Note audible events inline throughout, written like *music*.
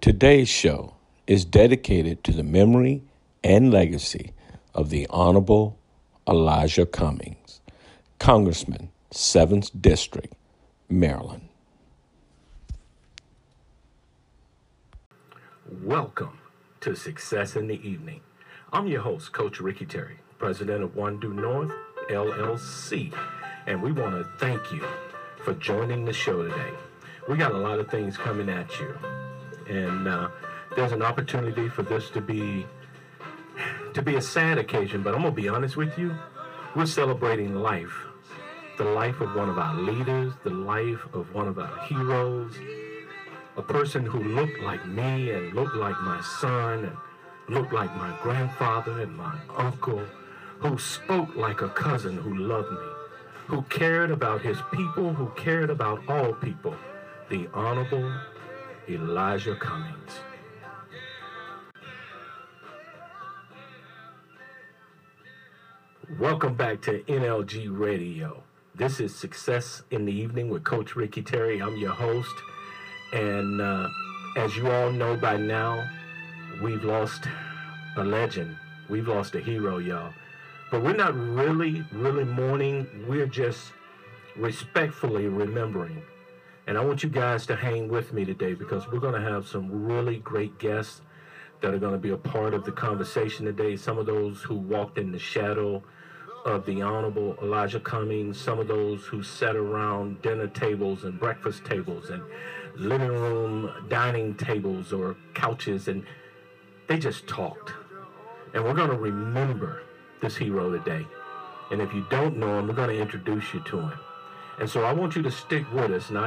Today's show is dedicated to the memory and legacy of the Honorable Elijah Cummings, Congressman, 7th District, Maryland. Welcome to Success in the Evening. I'm your host, Coach Ricky Terry, president of One Due North LLC, and we want to thank you for joining the show today. We got a lot of things coming at you, and uh, there's an opportunity for this to be to be a sad occasion. But I'm gonna be honest with you, we're celebrating life, the life of one of our leaders, the life of one of our heroes, a person who looked like me and looked like my son and looked like my grandfather and my uncle, who spoke like a cousin who loved me, who cared about his people, who cared about all people, the Honorable Elijah Cummings. Welcome back to NLG Radio. This is Success in the Evening with Coach Ricky Terry. I'm your host. And uh, as you all know by now, we've lost a legend. We've lost a hero, y'all. But we're not really, really mourning. We're just respectfully remembering. And I want you guys to hang with me today because we're going to have some really great guests that are going to be a part of the conversation today. Some of those who walked in the shadow of the Honorable Elijah Cummings, some of those who sat around dinner tables and breakfast tables and living room dining tables or couches and they just talked. And we're going to remember this hero today. And if you don't know him, we're going to introduce you to him. And so I want you to stick with us. And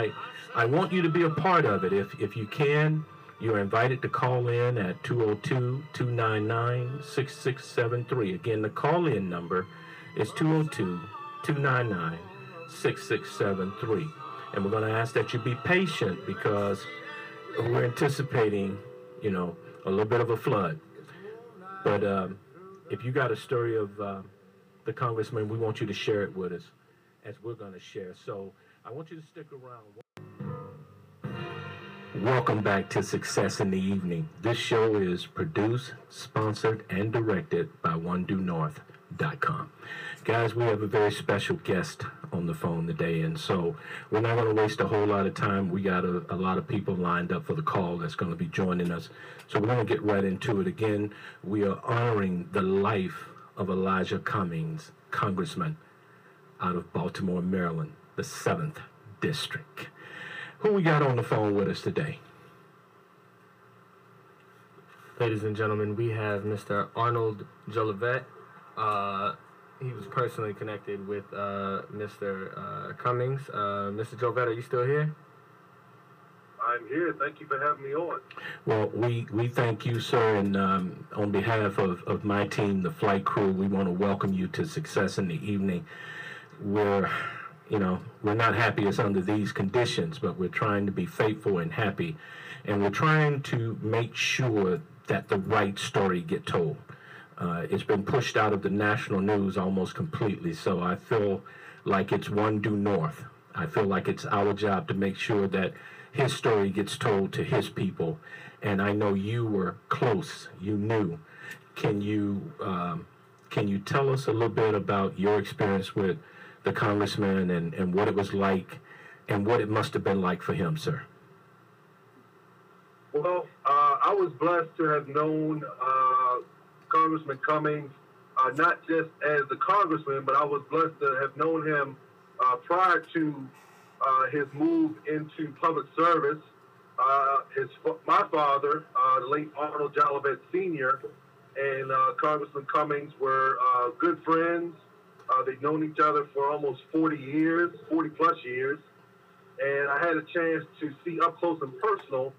I want you to be a part of it. If, if you can, you're invited to call in at 202 299 6673. Again, the call in number is 202 299 6673. And we're going to ask that you be patient because we're anticipating, you know, a little bit of a flood. But um, if you got a story of uh, the congressman, we want you to share it with us as we're going to share. So I want you to stick around. Welcome back to Success in the Evening. This show is produced, sponsored, and directed by OneDueNorth.com. Guys, we have a very special guest on the phone today, and so we're not going to waste a whole lot of time. We got a, a lot of people lined up for the call that's going to be joining us. So we're going to get right into it. Again, we are honoring the life of Elijah Cummings, Congressman out of Baltimore, Maryland, the 7th District. Who we got on the phone with us today? Ladies and gentlemen, we have Mr. Arnold Jolivet. Uh, he was personally connected with uh, Mr. Uh, Cummings. Uh, Mr. Jolivet, are you still here? I'm here. Thank you for having me on. Well, we, we thank you, sir, and um, on behalf of, of my team, the flight crew, we want to welcome you to Success in the Evening. We're you know, we're not happiest under these conditions, but we're trying to be faithful and happy. And we're trying to make sure that the right story get told. Uh, it's been pushed out of the national news almost completely. So I feel like it's one due north. I feel like it's our job to make sure that his story gets told to his people. And I know you were close. You knew. Can you um, can you tell us a little bit about your experience with the congressman and, and what it was like and what it must have been like for him, sir? Well, uh, I was blessed to have known uh, Congressman Cummings, uh, not just as the congressman, but I was blessed to have known him uh, prior to uh, his move into public service. Uh, his my father, the late Arnold Jolivet Sr., and Congressman Cummings were good friends. Uh, they've known each other for almost 40 years, 40 plus years. And I had a chance to see up close and personal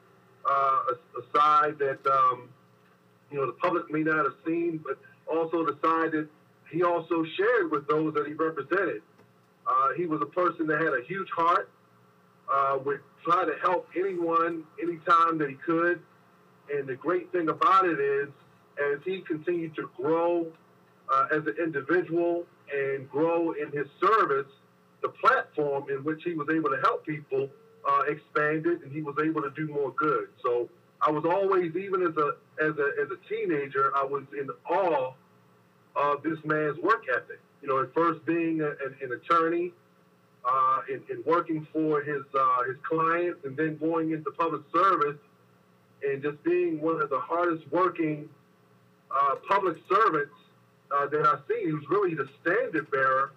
uh, a, a, side that, um, you know, the public may not have seen, but also the side that he also shared with those that he represented. Uh, he was a person that had a huge heart, uh, would try to help anyone anytime that he could. And the great thing about it is, as he continued to grow uh, as an individual and grow in his service, the platform in which he was able to help people uh, expanded and he was able to do more good. So I was always, even as a as a as a teenager, I was in awe of this man's work ethic. You know, at first being a, an, an attorney, uh, and, and, working for his uh, his clients, and then going into public service, and just being one of the hardest working uh, public servants uh, that I've seen. He was really the standard bearer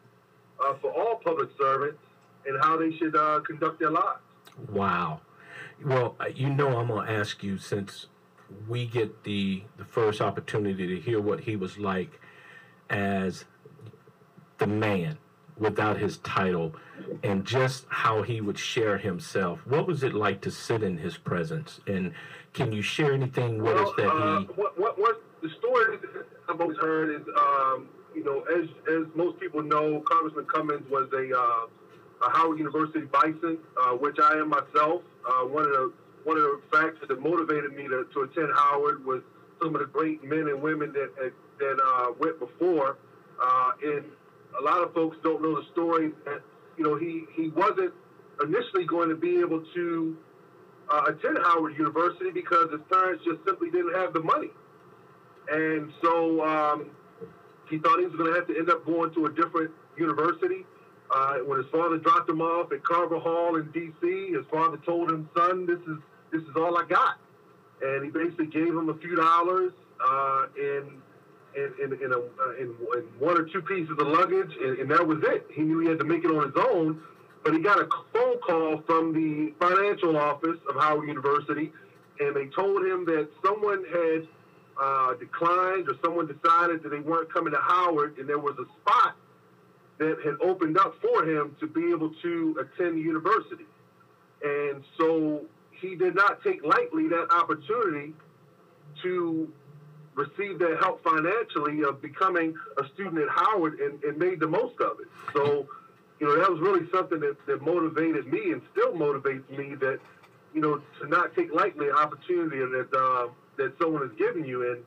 uh, for all public servants and how they should uh, conduct their lives. Wow. Well, you know, I'm going to ask you since we get the the first opportunity to hear what he was like as the man without his title and just how he would share himself. What was it like to sit in his presence? And can you share anything with well, us that uh, he. What, what, what the story I've always heard is, um, you know, as, as most people know, Congressman Cummings was a, uh, a Howard University Bison, uh, which I am myself. Uh, one of the one of the factors that motivated me to, to attend Howard was some of the great men and women that that uh, went before. Uh, and a lot of folks don't know the story that you know he he wasn't initially going to be able to uh, attend Howard University because his parents just simply didn't have the money, and so um, he thought he was going to have to end up going to a different university. Uh, when his father dropped him off at Carver Hall in D.C., his father told him, "Son, this is this is all I got," and he basically gave him a few dollars uh, and in, in, in, a, in, in, one or two pieces of luggage, and, and, that was it. He knew he had to make it on his own, but he got a phone call from the financial office of Howard University, and they told him that someone had uh, declined or someone decided that they weren't coming to Howard, and there was a spot that had opened up for him to be able to attend the university. And so he did not take lightly that opportunity to receive that help financially of becoming a student at Howard and, and made the most of it. So, you know, that was really something that, that motivated me and still motivates me that, you know, to not take lightly an opportunity that uh, that someone is giving you. And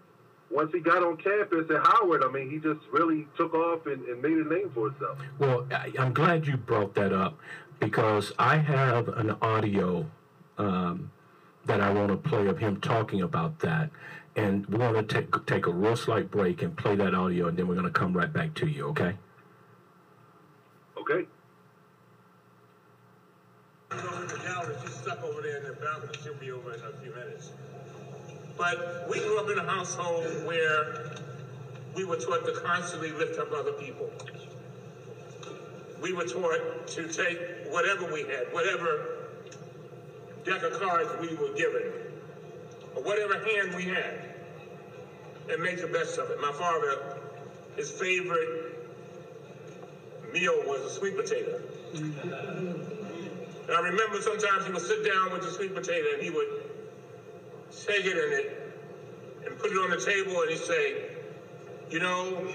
once he got on campus at Howard, I mean, he just really took off and, and made a name for himself. Well, I'm glad you brought that up because I have an audio um, that I want to play of him talking about that and we want to take take a real slight break and play that audio, and then we're going to come right back to you. Okay? Okay. She's stuck over there in the balcony. She'll be over in a few minutes. But we grew up in a household where we were taught to constantly lift up other people. We were taught to take whatever we had, whatever deck of cards we were given, or whatever hand we had and make the best of it. My father, his favorite meal was a sweet potato. Mm-hmm. And I remember sometimes he would sit down with the sweet potato and he would take it in it and put it on the table and he'd say, you know,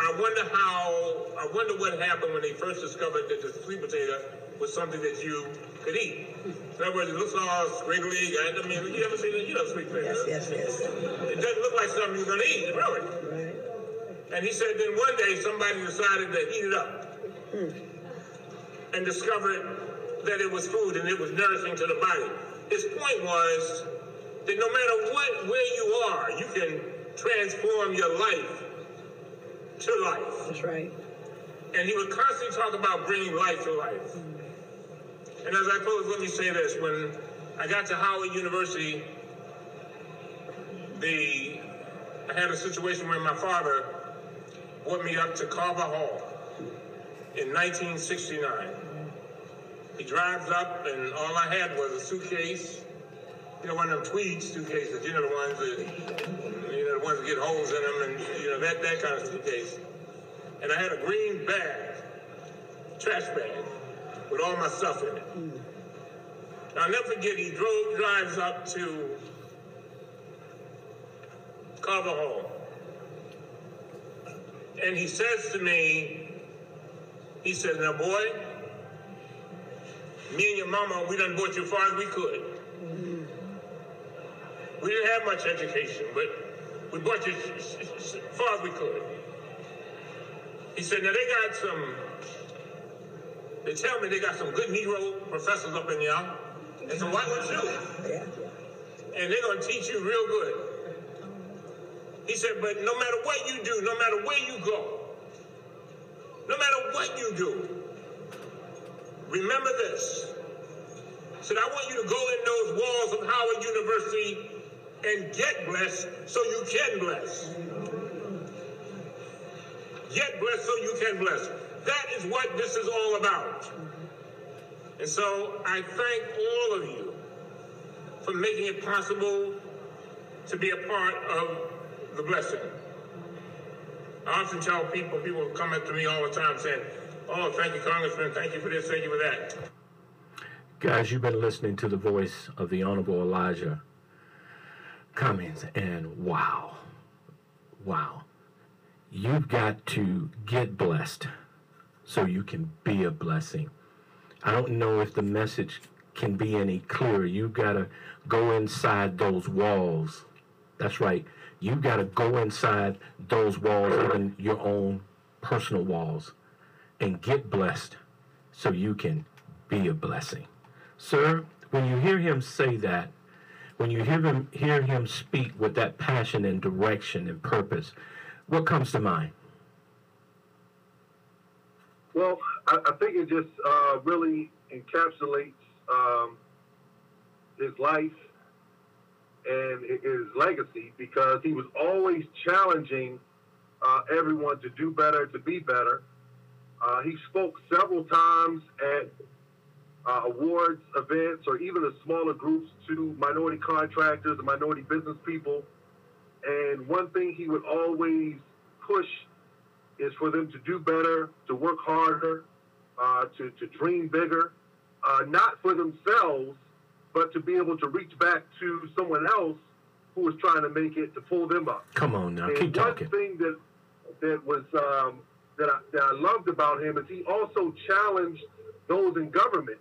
I wonder how, I wonder what happened when they first discovered that the sweet potato was something that you could eat. In other words, it looks all squiggly. I mean, you ever seen it? You know, sweet potato. Yes, yes, yes. It doesn't look like something you're going to eat, really. Right. And he said then one day somebody decided to heat it up hmm. and discovered that it was food and it was nourishing to the body. His point was that no matter what, where you are, you can transform your life to life. That's right. And he would constantly talk about bringing life to life. And as I close, let me say this. When I got to Howard University, the I had a situation where my father brought me up to Carver Hall in 1969. He drives up, and all I had was a suitcase. You know, one of them tweed suitcases. You know the ones that you know the ones that get holes in them, and you know that that kind of suitcase. And I had a green bag, trash bag with all my stuff in it. I'll never forget, he drove, drives up to Carver Hall. And he says to me, he says, now boy, me and your mama, we done brought you as far as we could. We didn't have much education, but we brought you as far as we could. He said, now they got some they tell me they got some good Negro professors up in there. And so why would you? And they're going to teach you real good. He said, but no matter what you do, no matter where you go, no matter what you do, remember this. Said, I want you to go in those walls of Howard University and get blessed so you can bless. Get blessed so you can bless. That is what this is all about. And so I thank all of you for making it possible to be a part of the blessing. I often tell people, people come up to me all the time saying, Oh, thank you, Congressman. Thank you for this. Thank you for that. Guys, you've been listening to the voice of the Honorable Elijah Cummings, and wow, wow. You've got to get blessed so you can be a blessing. I don't know if the message can be any clearer. You've got to go inside those walls. That's right. You've got to go inside those walls, even your own personal walls, and get blessed so you can be a blessing. Sir, when you hear him say that, when you hear him hear him speak with that passion and direction and purpose, what comes to mind? Well, I, I think it just uh, really encapsulates um, his life and his legacy because he was always challenging uh, everyone to do better, to be better. Uh, he spoke several times at uh, awards events or even the smaller groups to minority contractors and minority business people. And one thing he would always push is for them to do better, to work harder, uh, to, to dream bigger, uh, not for themselves, but to be able to reach back to someone else who was trying to make it to pull them up. Come on now, and keep one talking. thing that that was um, that I, that I loved about him is he also challenged those in government.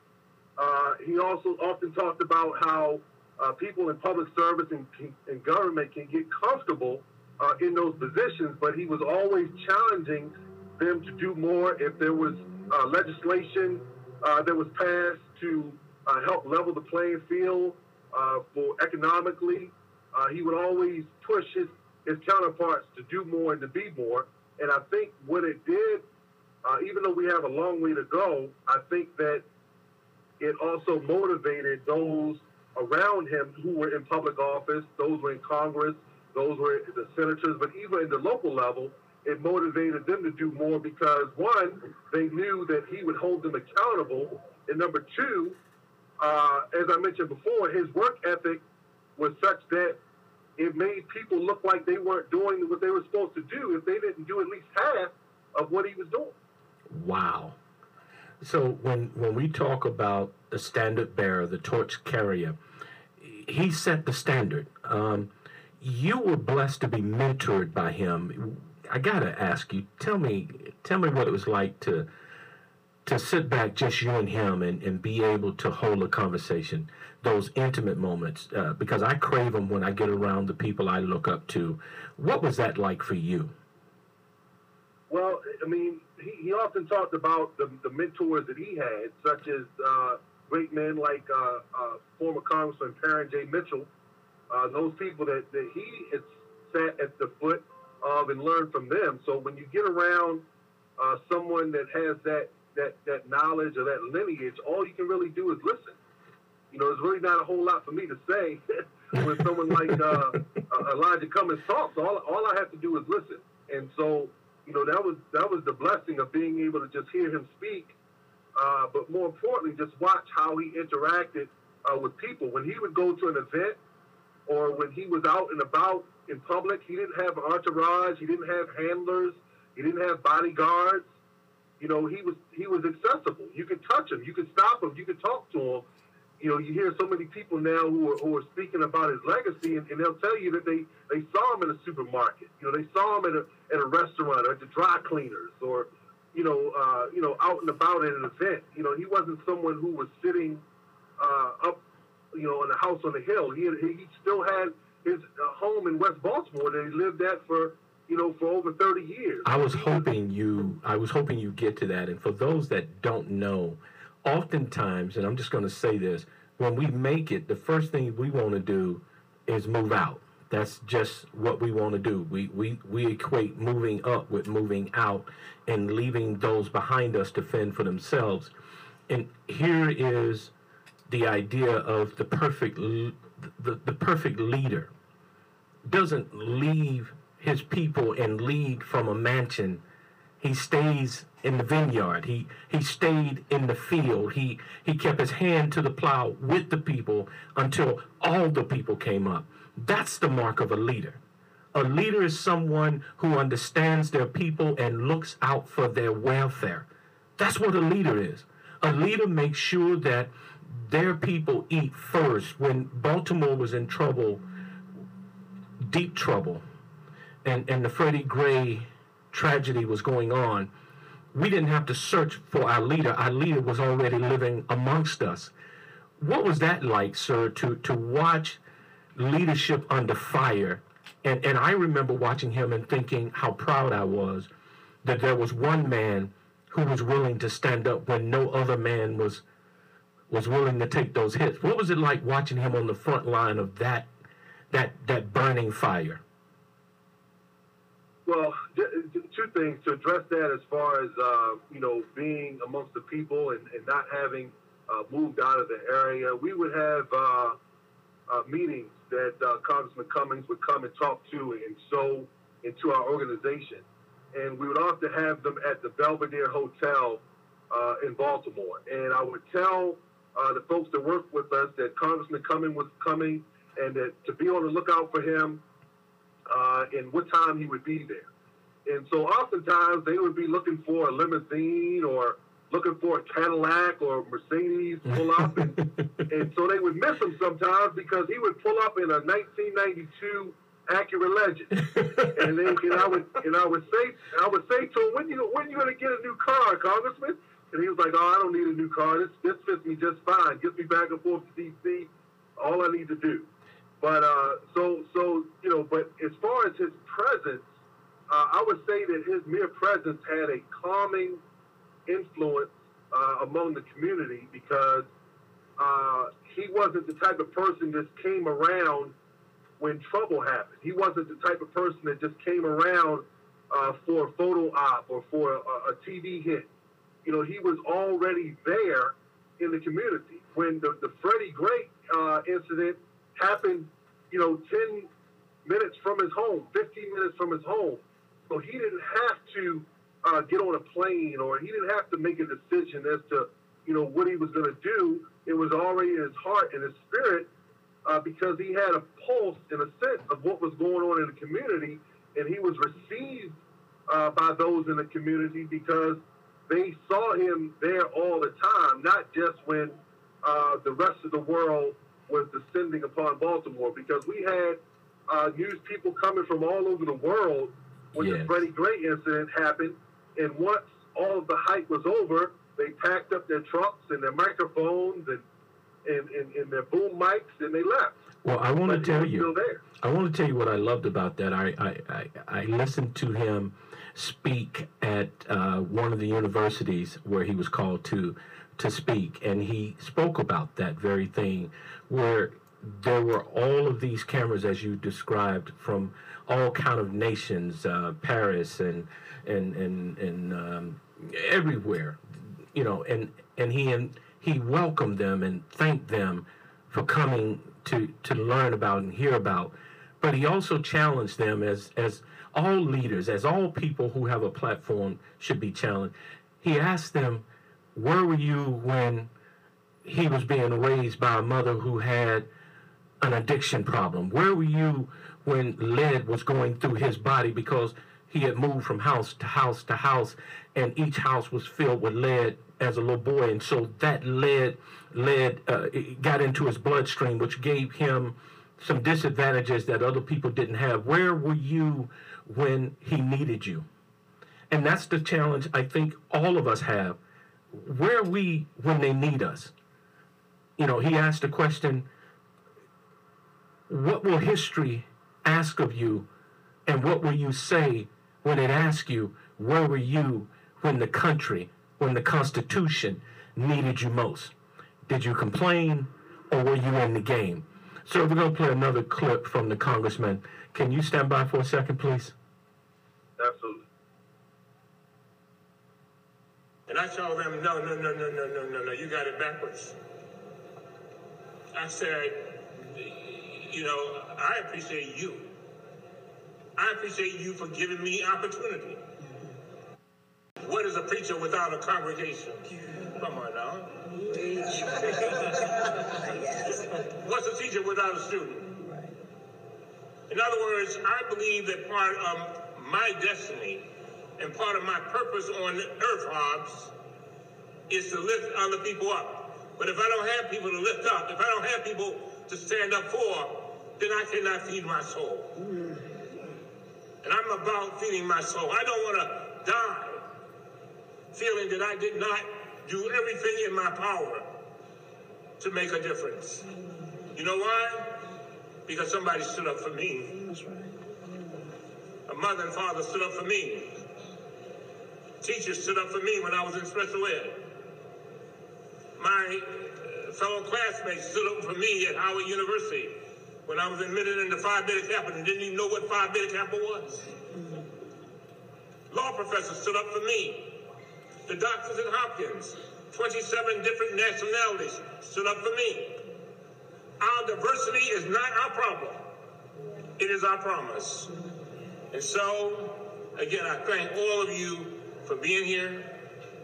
Uh, he also often talked about how uh, people in public service and, and government can get comfortable uh, in those positions, but he was always challenging them to do more if there was uh, legislation uh, that was passed to uh, help level the playing field for economically. He would always push his, his counterparts to do more and to be more. And I think what it did, uh, even though we have a long way to go, I think that it also motivated those around him who were in public office, those were in Congress, those were the senators, but even in the local level, it motivated them to do more because one, they knew that he would hold them accountable, and number two, uh, as I mentioned before, his work ethic was such that it made people look like they weren't doing what they were supposed to do if they didn't do at least half of what he was doing. Wow. So when when we talk about the standard bearer, the torch carrier, he set the standard. Um, you were blessed to be mentored by him. I gotta ask you, tell me, tell me what it was like to to sit back, just you and him, and, and be able to hold a conversation, those intimate moments, uh, because I crave them when I get around the people I look up to. What was that like for you? Well, I mean, he, he often talked about the, the mentors that he had, such as uh, great men like uh, uh, former Congressman Parren J. Mitchell, uh, those people that, that he had sat at the foot of and learned from them. So when you get around uh, someone that has that that that knowledge or that lineage, all you can really do is listen. You know, there's really not a whole lot for me to say *laughs* when someone like uh, uh, Elijah Cummings talks. All all I have to do is listen. And so, you know, that was that was the blessing of being able to just hear him speak. Uh, but more importantly, just watch how he interacted uh, with people. When he would go to an event or when he was out and about in public, he didn't have an entourage, he didn't have handlers, he didn't have bodyguards you know, he was he was accessible. You could touch him, you could stop him, you could talk to him. You know, you hear so many people now who are, who are speaking about his legacy, and, and they'll tell you that they, they saw him in a supermarket. You know, they saw him at a at a restaurant or at the dry cleaners, or you know, uh, you know, out and about at an event. You know, he wasn't someone who was sitting uh, up, you know, in a house on the hill. He he still had his uh, home in West Baltimore that he lived at for you know, for over 30 years. I was hoping you I was hoping you get to that. And for those that don't know, oftentimes, and I'm just going to say this, when we make it, the first thing we want to do is move out. That's just what we want to do. We, we, we equate moving up with moving out and leaving those behind us to fend for themselves. And here is the idea of the perfect, the, the perfect leader doesn't leave his people and lead from a mansion. He stays in the vineyard. He he stayed in the field. He he kept his hand to the plow with the people until all the people came up. That's the mark of a leader. A leader is someone who understands their people and looks out for their welfare. That's what a leader is. A leader makes sure that their people eat first. When Baltimore was in trouble, deep trouble, and, and the Freddie Gray tragedy was going on, we didn't have to search for our leader. Our leader was already living amongst us. What was that like, sir, to, to watch leadership under fire? And, and I remember watching him and thinking how proud I was that there was one man who was willing to stand up when no other man was was willing to take those hits. What was it like watching him on the front line of that that that burning fire? Well, two things to address that as far as uh, you know being amongst the people and, and not having uh, moved out of the area. We would have uh, uh meetings that uh, Congressman Cummings would come and talk to and so into our organization, and we would often have them at the Belvedere Hotel uh, in Baltimore. And I would tell the folks that work with us that Congressman Cummings was coming and that to be on the lookout for him uh, and what time he would be there. And so oftentimes they would be looking for a limousine or looking for a Cadillac or Mercedes pull up. And, *laughs* and so they would miss him sometimes because he would pull up in a 1992 Acura Legend. *laughs* and then and I would and I would say I would say to him, when you when you gonna get a new car, Congressman? And he was like, Oh, I don't need a new car. This this fits me just fine. Gets me back and forth to DC. All I need to do. But uh, so so you know, but as far as his presence, uh, I would say that his mere presence had a calming influence uh, among the community because uh, he wasn't the type of person that came around when trouble happened. He wasn't the type of person that just came around uh, for a photo op or for a, a TV hit. You know, he was already there in the community when the, the Freddie Gray uh, incident happened, you know, 10 minutes from his home, 15 minutes from his home. So he didn't have to uh, get on a plane or he didn't have to make a decision as to, you know, what he was going to do. It was already in his heart and his spirit uh, because he had a pulse and a sense of what was going on in the community. And he was received uh, by those in the community because they saw him there all the time, not just when uh, the rest of the world was descending upon Baltimore because we had uh, news people coming from all over the world when yes. the Freddie Gray incident happened. And once all of the hype was over, they packed up their trucks and their microphones and and, and, and their boom mics and they left. Well, I want to tell you, I want to tell you what I loved about that. I I, I, I listened to him speak at uh, one of the universities where he was called to to speak, and he spoke about that very thing, where there were all of these cameras, as you described, from all kind of nations, uh, Paris and and and and um, everywhere, you know, and and he and he welcomed them and thanked them for coming to to learn about and hear about, but he also challenged them as as all leaders, as all people who have a platform should be challenged. He asked them where were you when he was being raised by a mother who had an addiction problem? Where were you when lead was going through his body? Because he had moved from house to house to house and each house was filled with lead as a little boy. And so that lead lead uh, got into his bloodstream which gave him some disadvantages that other people didn't have. Where were you when he needed you? And that's the challenge i think all of us have. Where are we when they need us? You know, he asked a question What will history ask of you? And what will you say when it asks you, Where were you when the country, when the Constitution needed you most? Did you complain or were you in the game? So we're going to play another clip from the congressman. Can you stand by for a second, please? Absolutely. And I told them, no, no, no, no, no, no, no, no, you got it backwards. I said, you know, I appreciate you. I appreciate you for giving me opportunity. What is a preacher without a congregation? Come on now. *laughs* What's a teacher without a student? In other words, I believe that part of my destiny and part of my purpose on earth, Hobbs, is to lift other people up. But if I don't have people to lift up, if I don't have people to stand up for, then I cannot feed my soul. And I'm about feeding my soul. I don't want to die feeling that I did not do everything in my power to make a difference. You know why? Because somebody stood up for me. A mother and father stood up for me. Teachers stood up for me when I was in special ed. My uh, fellow classmates stood up for me at Howard University when I was admitted into Phi Beta Kappa and didn't even know what Phi Beta Kappa was. Law professors stood up for me. The doctors at Hopkins, 27 different nationalities, stood up for me. Our diversity is not our problem. It is our promise. And so, again, I thank all of you for being here.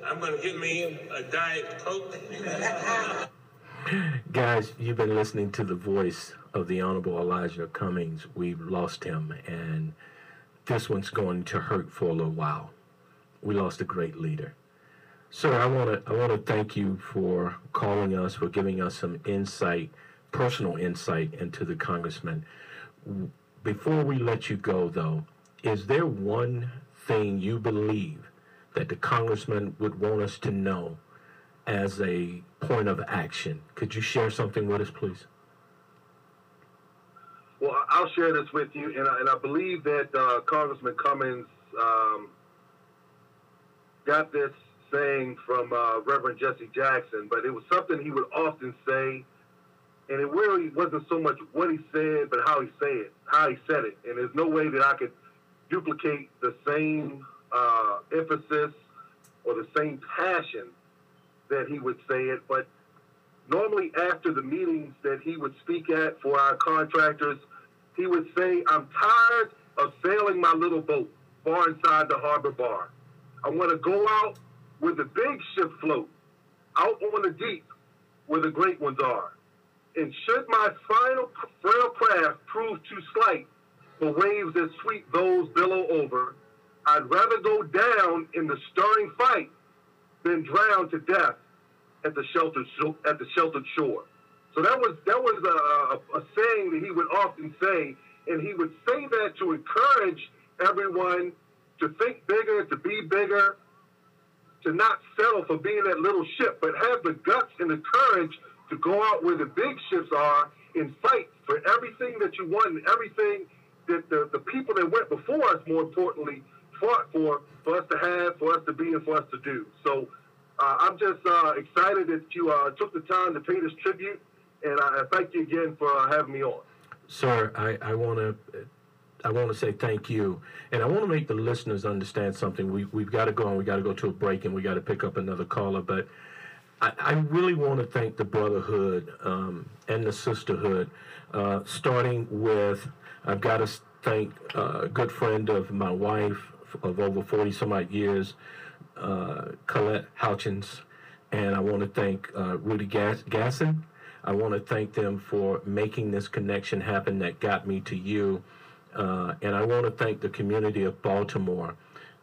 I'm going to get me a Diet Coke. *laughs* Guys, you've been listening to the voice of the Honorable Elijah Cummings. We've lost him, and this one's going to hurt for a little while. We lost a great leader. Sir, I want to I want to thank you for calling us, for giving us some insight, personal insight into the congressman. Before we let you go, though, is there one thing you believe that the congressman would want us to know as a point of action? Could you share something with us, please? Well, I'll share this with you, and I, and I believe that uh, Congressman Cummings um, got this saying from uh, Reverend Jesse Jackson, but it was something he would often say, and it really wasn't so much what he said, but how he said it, how he said it. And there's no way that I could duplicate the same uh, emphasis or the same passion that he would say it. But normally after the meetings that he would speak at for our contractors, he would say, I'm tired of sailing my little boat far inside the harbor bar. I want to go out where the big ship float, out on the deep where the great ones are. And should my final frail craft prove too slight for waves that sweep those billow over, I'd rather go down in the stirring fight than drown to death at the sheltered at the sheltered shore. So that was that was a, a, a saying that he would often say, and he would say that to encourage everyone to think bigger, to be bigger, to not settle for being that little ship, but have the guts and the courage to go out where the big ships are and fight for everything that you want and everything that the, the people that went before us, more importantly, fought for, for us to have, for us to be, and for us to do. So uh, I'm just uh, excited that you uh, took the time to pay this tribute, and I thank you again for uh, having me on. Sir, I, I want to I want to say thank you, and I want to make the listeners understand something. We we've got to go and we got to go to a break, and we got to pick up another caller. But I, really want to thank the brotherhood um, and the sisterhood, uh, starting with I've got to thank uh, a good friend of my wife of over forty some odd years, uh, Colette Houchins, and I want to thank uh, Rudy Gass- Gasson. I want to thank them for making this connection happen that got me to you. Uh, and I want to thank the community of Baltimore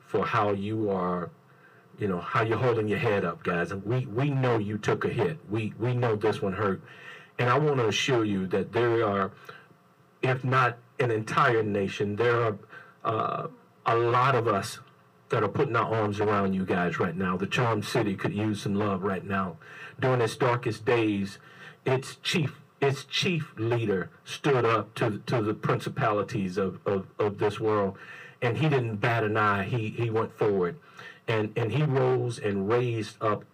for how you are, you know, how you're holding your head up, guys. And we, we know you took a hit. We, we know this one hurt. And I want to assure you that there are, if not an entire nation, there are uh, a lot of us that are putting our arms around you guys right now. The Charm City could use some love right now. During its darkest days, its chief its chief leader stood up to to the principalities of, of, of this world and he didn't bat an eye he he went forward and and he rose and raised up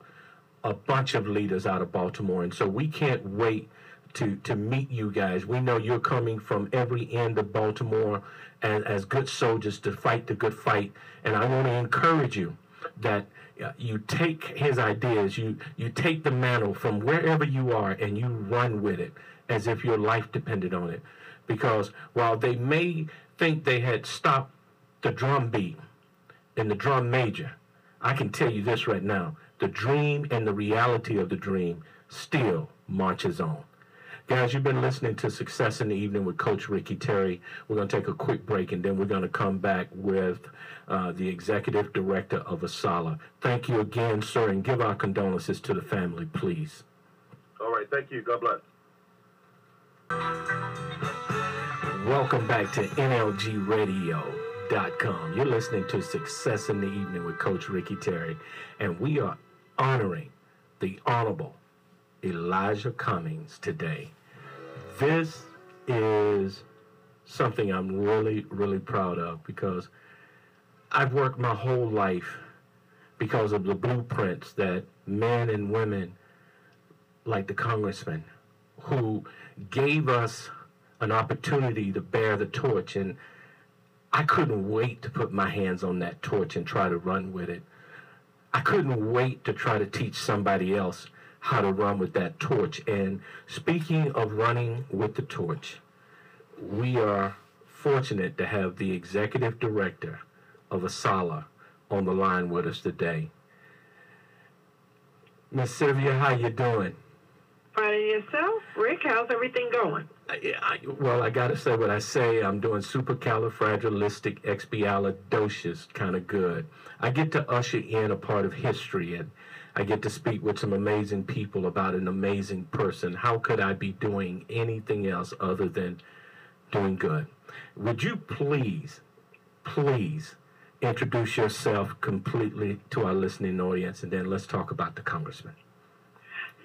a bunch of leaders out of Baltimore and so we can't wait to to meet you guys. We know you're coming from every end of Baltimore and as good soldiers to fight the good fight, and I want to encourage you that uh, you take his ideas, you you take the mantle from wherever you are, and you run with it as if your life depended on it. Because while they may think they had stopped the drum beat in the drum major, I can tell you this right now: the dream and the reality of the dream still marches on. Guys, you've been listening to Success in the Evening with Coach Ricky Terry. We're going to take a quick break and then we're going to come back with uh, the Executive Director of ASALH. Thank you again, sir, and give our condolences to the family, please. All right. Thank you. God bless. Welcome back to NLGradio.com. You're listening to Success in the Evening with Coach Ricky Terry, and we are honoring the Honorable Elijah Cummings today. This is something I'm really, really proud of because I've worked my whole life because of the blueprints that men and women like the congressman who gave us an opportunity to bear the torch and I couldn't wait to put my hands on that torch and try to run with it. I couldn't wait to try to teach somebody else how to run with that torch. And speaking of running with the torch, we are fortunate to have the executive director of ASALH on the line with us today. Miss Sylvia, how you doing? Fine yourself, Rick. How's everything going? I, I, well, I got to say what I say. I'm doing supercalifragilisticexpialidocious kind of good. I get to usher in a part of history, and I get to speak with some amazing people about an amazing person. How could I be doing anything else other than doing good? Would you please, please introduce yourself completely to our listening audience, and then let's talk about the congressman.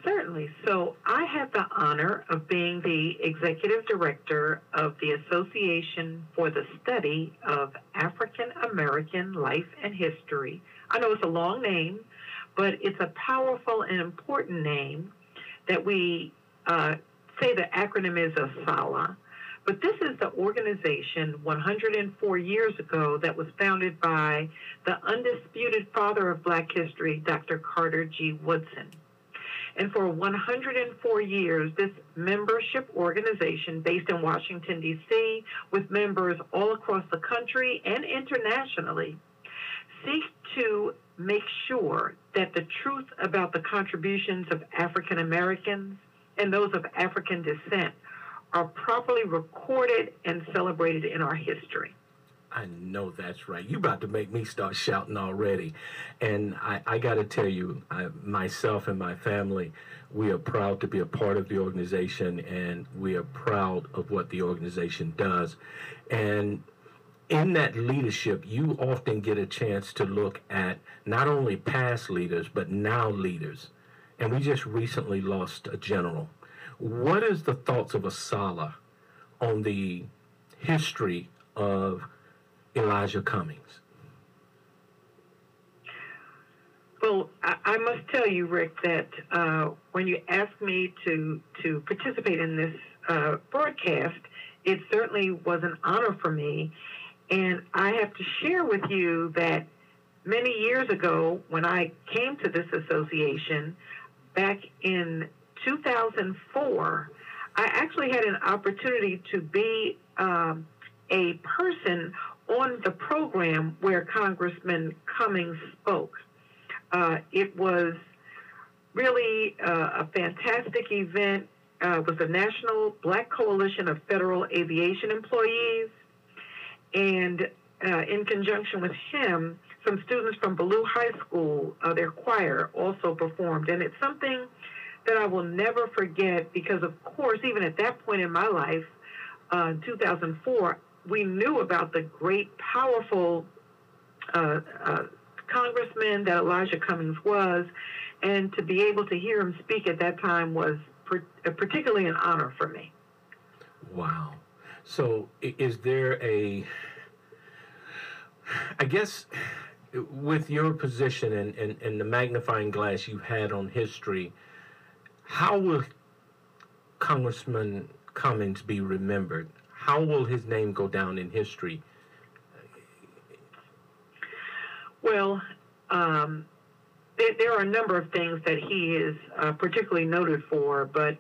Certainly. So I have the honor of being the executive director of the Association for the Study of African American Life and History. I know it's a long name, but it's a powerful and important name that we uh, say the acronym is ASALH. But this is the organization 104 years ago that was founded by the undisputed father of black history, Dr. Carter G. Woodson. And for 104 years, this membership organization based in Washington, D.C., with members all across the country and internationally, seeks to make sure that the truth about the contributions of African Americans and those of African descent are properly recorded and celebrated in our history. I know that's right. You about to make me start shouting already. And I, I got to tell you, I, myself and my family, we are proud to be a part of the organization and we are proud of what the organization does. And in that leadership, you often get a chance to look at not only past leaders, but now leaders. And we just recently lost a general. What is the thoughts of ASALH on the history of Elijah Cummings? Well, I, I must tell you, Rick, that uh, when you asked me to to participate in this uh, broadcast, it certainly was an honor for me. And I have to share with you that many years ago, when I came to this association back in 2004, I actually had an opportunity to be um, a person on the program where Congressman Cummings spoke. Uh, it was really uh, a fantastic event. Uh, it was the National Black Coalition of Federal Aviation Employees. And uh, in conjunction with him, some students from Ballou High School, uh, their choir, also performed. And it's something that I will never forget because, of course, even at that point in my life, uh, 2004, we knew about the great, powerful uh, uh, congressman that Elijah Cummings was, and to be able to hear him speak at that time was per- uh, particularly an honor for me. Wow. So, is there a, I guess, with your position and, and, and the magnifying glass you've had on history, how will Congressman Cummings be remembered? How will his name go down in history? Well, um, there, there, are a number of things that he is uh, particularly noted for, but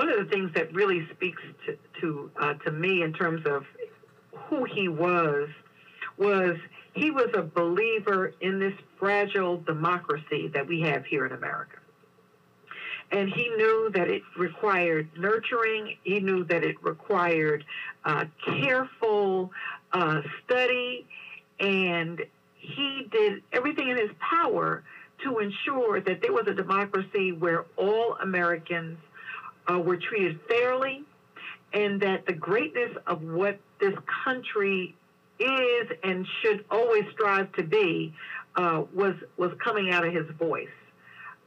one of the things that really speaks to to, uh, to me in terms of who he was was he was a believer in this fragile democracy that we have here in America. And he knew that it required nurturing. He knew that it required uh, careful uh, study. And he did everything in his power to ensure that there was a democracy where all Americans uh, were treated fairly and that the greatness of what this country is and should always strive to be uh, was was coming out of his voice.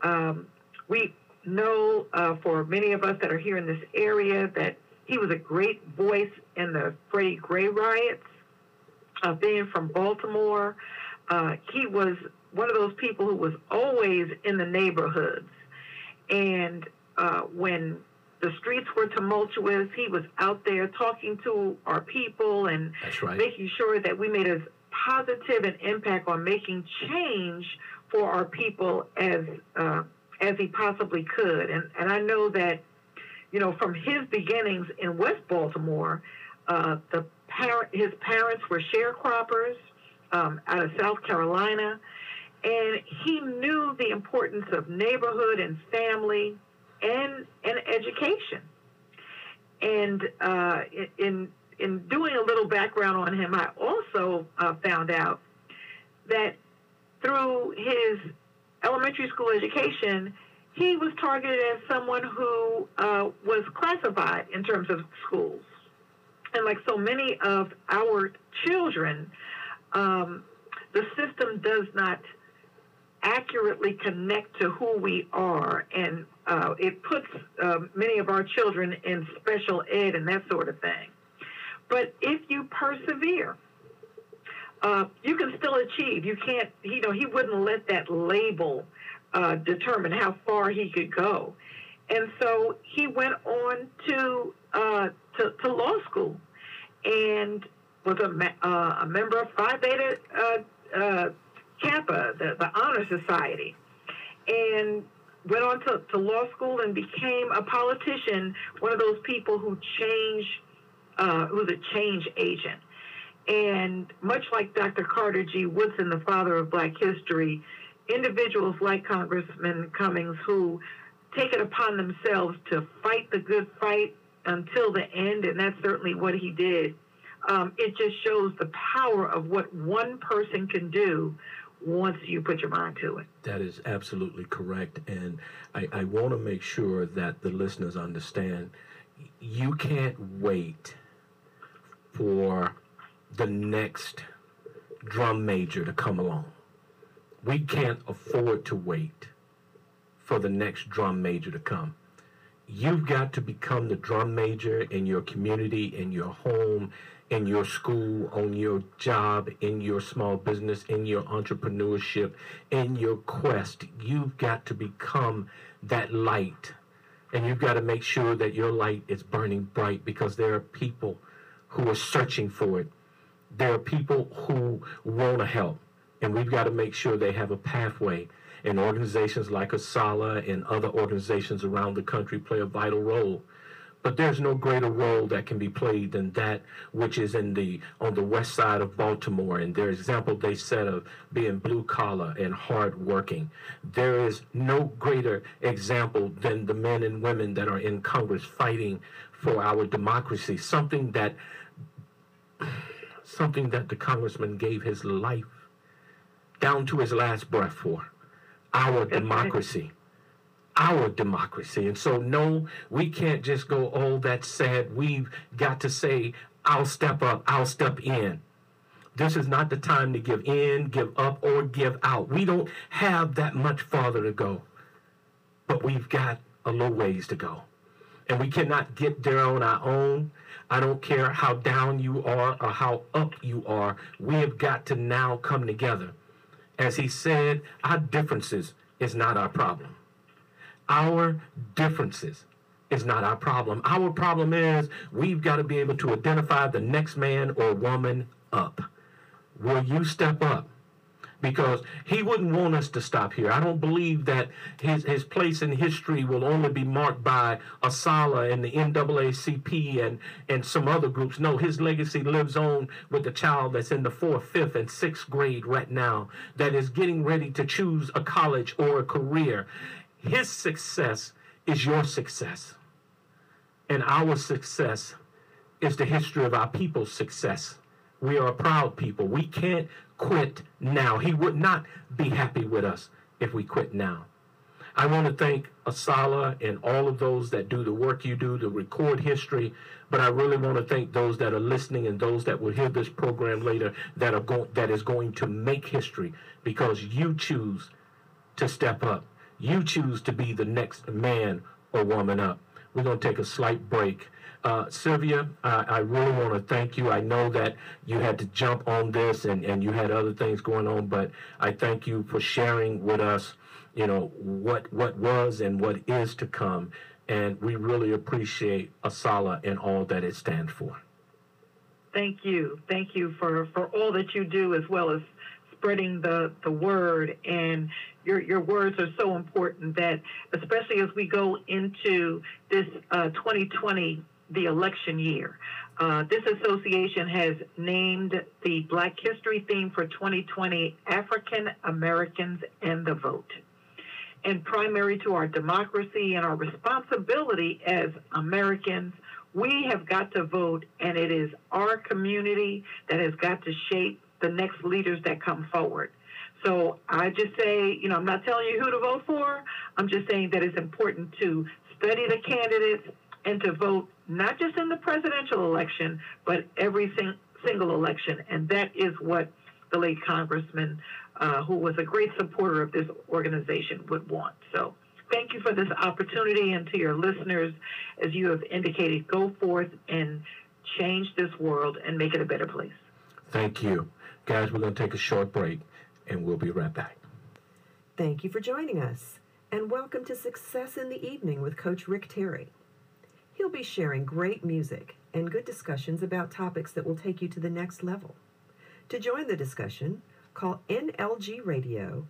Um, we know uh, for many of us that are here in this area that he was a great voice in the Freddie Gray riots. Uh, being from Baltimore, uh, he was one of those people who was always in the neighborhoods. And uh, when the streets were tumultuous. He was out there talking to our people and right. making sure that we made as positive an impact on making change for our people as uh, as he possibly could. And and I know that you know from his beginnings in West Baltimore, uh, the parent his parents were sharecroppers um, out of South Carolina, and he knew the importance of neighborhood and family and and education. And uh, in in doing a little background on him, I also uh, found out that through his elementary school education, he was targeted as someone who uh, was classified in terms of schools. And like so many of our children, um, the system does not accurately connect to who we are, and uh, it puts uh, many of our children in special ed and that sort of thing. But if you persevere, uh, you can still achieve. You can't, you know, he wouldn't let that label uh, determine how far he could go. And so he went on to, uh, to, to, law school and was a, uh, a member of Phi Beta Kappa, the, the Honor Society, and went on to, to law school and became a politician, one of those people who change, uh, who's a change agent. And much like Dr. Carter G. Woodson, the father of black history, individuals like Congressman Cummings who take it upon themselves to fight the good fight until the end, and that's certainly what he did. Um, it just shows the power of what one person can do once you put your mind to it. That is absolutely correct. And I, I want to make sure that the listeners understand you can't wait for the next drum major to come along. We can't afford to wait for the next drum major to come. You've got to become the drum major in your community, in your home, in your school, on your job, in your small business, in your entrepreneurship, in your quest. You've got to become that light. And you've got to make sure that your light is burning bright because there are people who are searching for it. There are people who want to help. And we've got to make sure they have a pathway. And organizations like ASALH and other organizations around the country play a vital role but there's no greater role that can be played than that which is in the on the west side of Baltimore. And their example they set of being blue collar and hard working. There is no greater example than the men and women that are in Congress fighting for our democracy. Something that something that the congressman gave his life down to his last breath for. Our democracy our democracy. And so, no, we can't just go, oh, that's sad. We've got to say, I'll step up, I'll step in. This is not the time to give in, give up, or give out. We don't have that much farther to go, but we've got a little ways to go. And we cannot get there on our own. I don't care how down you are or how up you are. We have got to now come together. As he said, our differences is not our problem our differences is not our problem. Our problem is we've got to be able to identify the next man or woman up. Will you step up? because he wouldn't want us to stop here. I don't believe that his, his place in history will only be marked by ASALH and the NAACP and, and some other groups. No, his legacy lives on with the child that's in the fourth, fifth, and sixth grade right now that is getting ready to choose a college or a career. His success is your success. And our success is the history of our people's success. We are a proud people. We can't quit now. He would not be happy with us if we quit now. I want to thank ASALH and all of those that do the work you do to record history, but I really want to thank those that are listening and those that will hear this program later that are going that is going to make history because you choose to step up. You choose to be the next man or woman up. We're going to take a slight break. Uh, Sylvia, I, I really want to thank you. I know that you had to jump on this and, and you had other things going on, but I thank you for sharing with us, you know, what what was and what is to come. And we really appreciate ASALH and all that it stands for. Thank you. Thank you for, for all that you do as well as spreading the, the word and your, your words are so important that especially as we go into this uh, 2020 the election year. Uh, this association has named the Black History theme for 2020 African Americans and the Vote. And primary to our democracy and our responsibility as Americans, we have got to vote, and it is our community that has got to shape the next leaders that come forward. So I just say, you know, I'm not telling you who to vote for. I'm just saying that it's important to study the candidates and to vote not just in the presidential election, but every sing- single election. And that is what the late congressman, uh, who was a great supporter of this organization, would want. So thank you for this opportunity. And to your listeners, as you have indicated, go forth and change this world and make it a better place. Thank you. Guys, we're going to take a short break and we'll be right back. Thank you for joining us, and welcome to Success in the Evening with Coach Rick Terry. He'll be sharing great music and good discussions about topics that will take you to the next level. To join the discussion, call nlgradio.com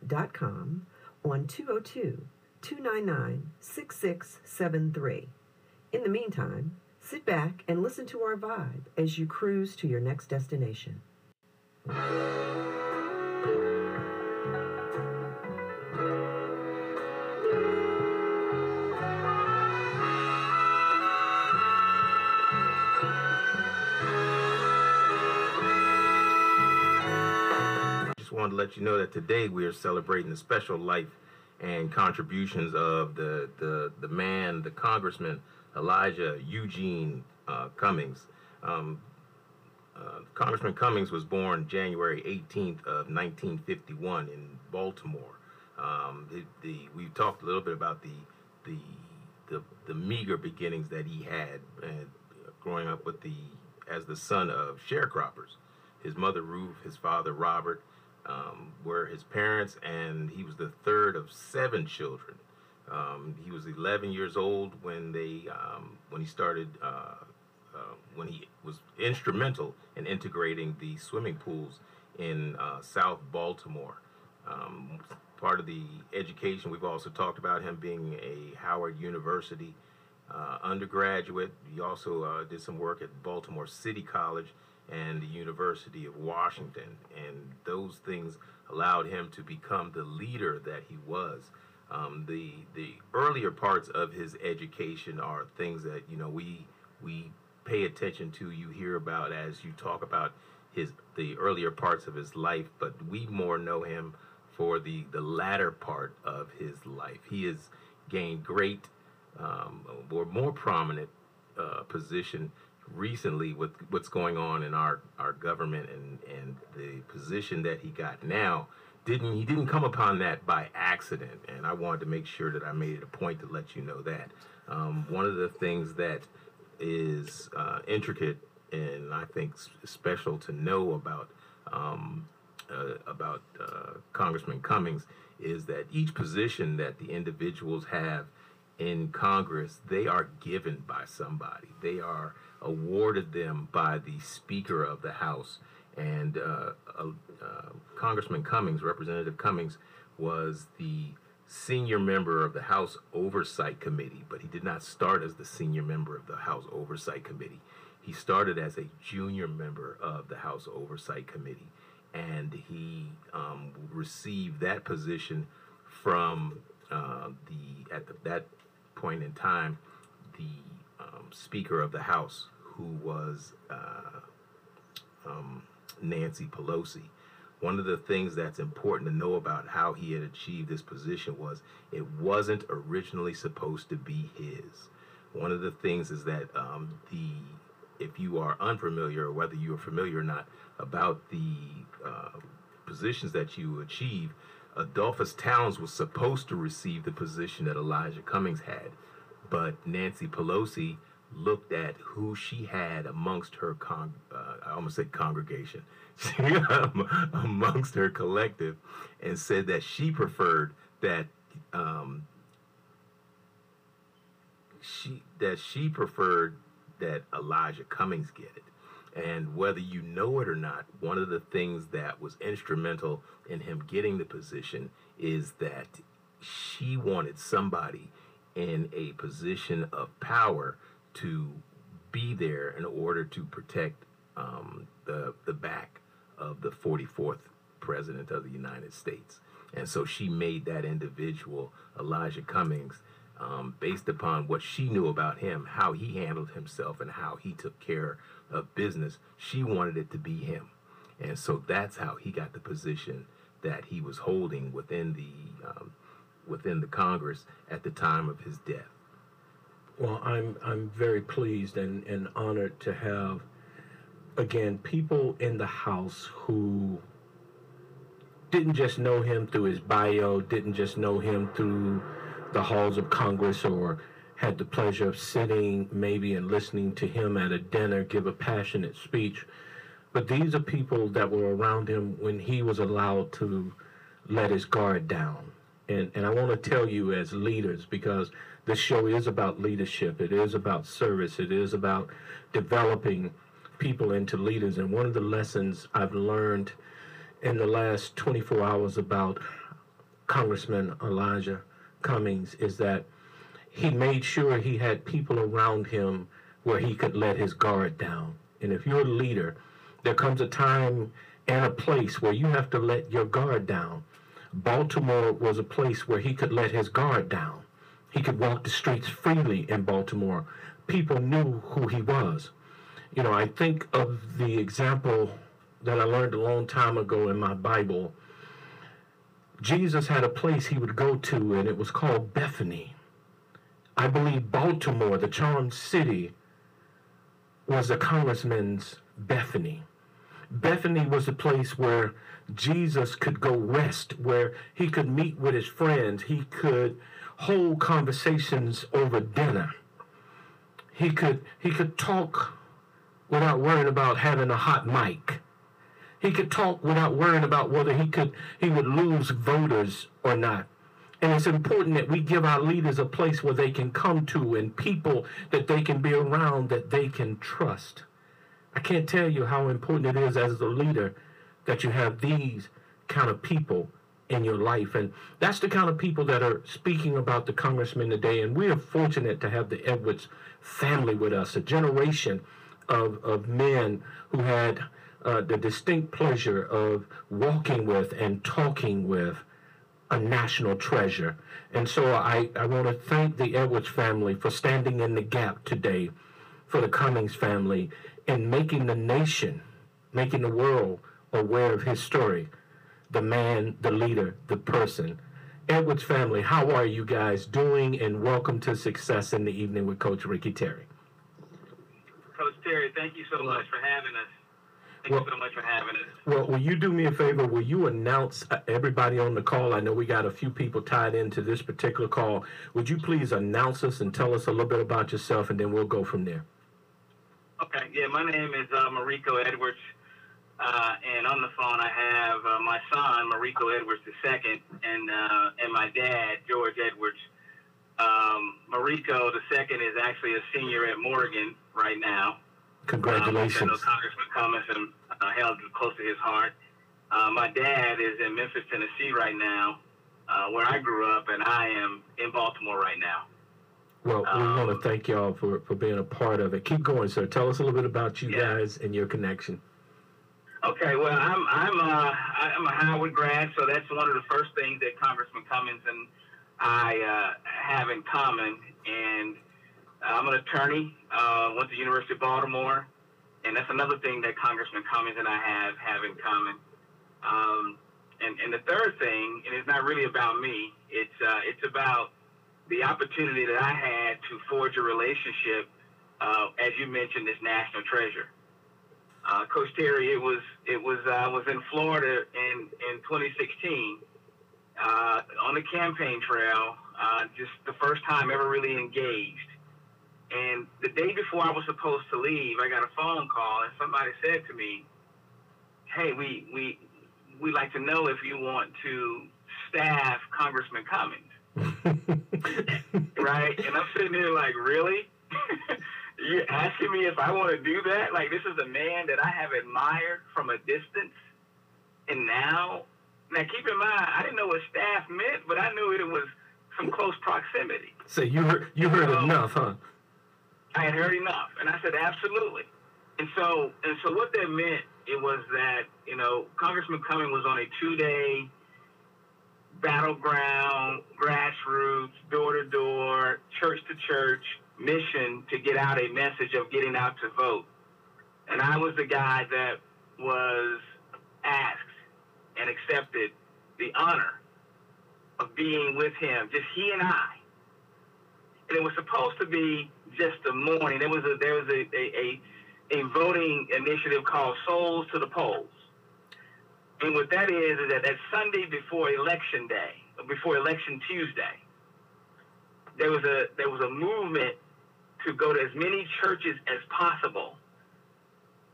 on 202 299 6673. In the meantime, sit back and listen to our vibe as you cruise to your next destination. To let you know that today we are celebrating the special life and contributions of the the, the man, the congressman Elijah Eugene uh, Cummings. Um, uh, Congressman Cummings was born January 18th of 1951 in Baltimore. Um, the, the, we've talked a little bit about the the the, the meager beginnings that he had uh, growing up with the as the son of sharecroppers. His mother Ruth, his father Robert, um, were his parents, and he was the third of seven children. Um, he was 11 years old when they um, when he started uh, uh, when he was instrumental in integrating the swimming pools in uh, South Baltimore. Um, part of the education, we've also talked about him being a Howard University uh, undergraduate. He also uh, did some work at Baltimore City College and the University of Washington. And those things allowed him to become the leader that he was. Um, the the earlier parts of his education are things that you know we we pay attention to. You hear about as you talk about his the earlier parts of his life, but we more know him for the the latter part of his life. He has gained great um, or more prominent uh, position recently with what's going on in our our government and and the position that he got now didn't he didn't come upon that by accident. And i wanted to make sure that i made it a point to let you know that. Um, one of the things that is uh, intricate and i think special to know about um, uh, about uh, congressman cummings is that each position that the individuals have in Congress, they are given by somebody. They are awarded them by the Speaker of the House. And uh, uh, uh, Congressman Cummings, Representative Cummings, was the senior member of the House Oversight Committee, but he did not start as the senior member of the House Oversight Committee. He started as a junior member of the House Oversight Committee, and he um, received that position from uh, the at the, that point in time the um, Speaker of the House, who was uh, um, Nancy Pelosi. One of the things that's important to know about how he had achieved this position was it wasn't originally supposed to be his. One of the things is that um, the if you are unfamiliar or whether you are familiar or not about the uh, positions that you achieve, Edolphus Towns was supposed to receive the position that Elijah Cummings had, but Nancy Pelosi looked at who she had amongst her con uh, I almost said congregation *laughs* amongst her collective and said that she preferred that um, she that she preferred that Elijah Cummings get it. And whether you know it or not, one of the things that was instrumental in him getting the position is that she wanted somebody in a position of power to be there in order to protect um, the the back of the 44th president of the United States. And so she made that individual, Elijah Cummings, um, based upon what she knew about him, how he handled himself, and how he took care of business. She wanted it to be him. And so that's how he got the position that he was holding within the um, within the Congress at the time of his death. Well, I'm I'm very pleased and, and honored to have again people in the house who didn't just know him through his bio, didn't just know him through the halls of Congress or had the pleasure of sitting maybe and listening to him at a dinner give a passionate speech. But these are people that were around him when he was allowed to let his guard down. And, and I want to tell you as leaders, because this show is about leadership, it is about service, it is about developing people into leaders. And one of the lessons I've learned in the last 24 hours about Congressman Elijah Cummings is that he made sure he had people around him where he could let his guard down. And if you're a leader, there comes a time and a place where you have to let your guard down. Baltimore was a place where he could let his guard down. He could walk the streets freely in Baltimore. People knew who he was. You know, I think of the example that I learned a long time ago in my Bible Jesus had a place he would go to, and it was called Bethany. I believe Baltimore, the charmed city, was the congressman's Bethany. Bethany was a place where Jesus could go rest, where he could meet with his friends, he could hold conversations over dinner. He could he could talk without worrying about having a hot mic. He could talk without worrying about whether he could he would lose voters or not. And it's important that we give our leaders a place where they can come to and people that they can be around that they can trust. I can't tell you how important it is as a leader that you have these kind of people in your life. And that's the kind of people that are speaking about the congressman today. And we are fortunate to have the Edwards family with us, a generation of, of men who had uh, the distinct pleasure of walking with and talking with a national treasure. And so I, I want to thank the Edwards family for standing in the gap today for the Cummings family and making the nation, making the world aware of his story. The man, the leader, the person. Edwards family, how are you guys doing? And welcome to Success in the Evening with Coach Ricky Terry. Coach Terry, thank you so much for having us. Thank Well- you so much for having us. Well, will you do me a favor? Will you announce uh, everybody on the call? I know we got a few people tied into this particular call. Would you please announce us and tell us a little bit about yourself, and then we'll go from there. Okay, yeah, my name is uh, Mariko Edwards, uh, and on the phone I have uh, my son Mariko Edwards II, and uh, and my dad George Edwards. Um, Mariko, the second, is actually a senior at Morgan right now. Congratulations. Um, Congressman Cummings and uh, held close to his heart. Uh, my dad is in Memphis, Tennessee right now, uh, where I grew up, and I am in Baltimore right now. Well, we Um, want to thank y'all for, for being a part of it. Keep going, sir. Tell us a little bit about you Yeah. guys and your connection. Okay, well, I'm I'm uh, I'm a Howard grad, so that's one of the first things that Congressman Cummings and I uh, have in common. And I'm an attorney. Uh, went to University of Baltimore, and that's another thing that Congressman Cummings and I have have in common. Um, and and the third thing, and it's not really about me. It's uh, it's about the opportunity that I had to forge a relationship, uh, as you mentioned, this national treasure. Uh, Coach Terry, it was it was I was in Florida in in 2016 uh, on the campaign trail, uh, just the first time ever really engaged. And the day before I was supposed to leave, I got a phone call, and somebody said to me, "Hey, we we we like to know if you want to staff Congressman Cummings." *laughs* right? And I'm sitting there like, really? *laughs* You're asking me if I want to do that? Like, this is a man that I have admired from a distance, and now, now keep in mind, I didn't know what staff meant, but I knew it was some close proximity. so you heard you heard Um, enough, huh? I had heard enough, and I said absolutely. And so, and so, what that meant it was that you know Congressman Cummings was on a two-day battleground, grassroots, door-to-door, church-to-church mission to get out a message of getting out to vote. And I was the guy that was asked and accepted the honor of being with him, just he and I. And it was supposed to be just a morning. There was a there was a, a, a, a voting initiative called Souls to the Polls. And what that is is that that Sunday before election day, before election Tuesday, there was a there was a movement to go to as many churches as possible.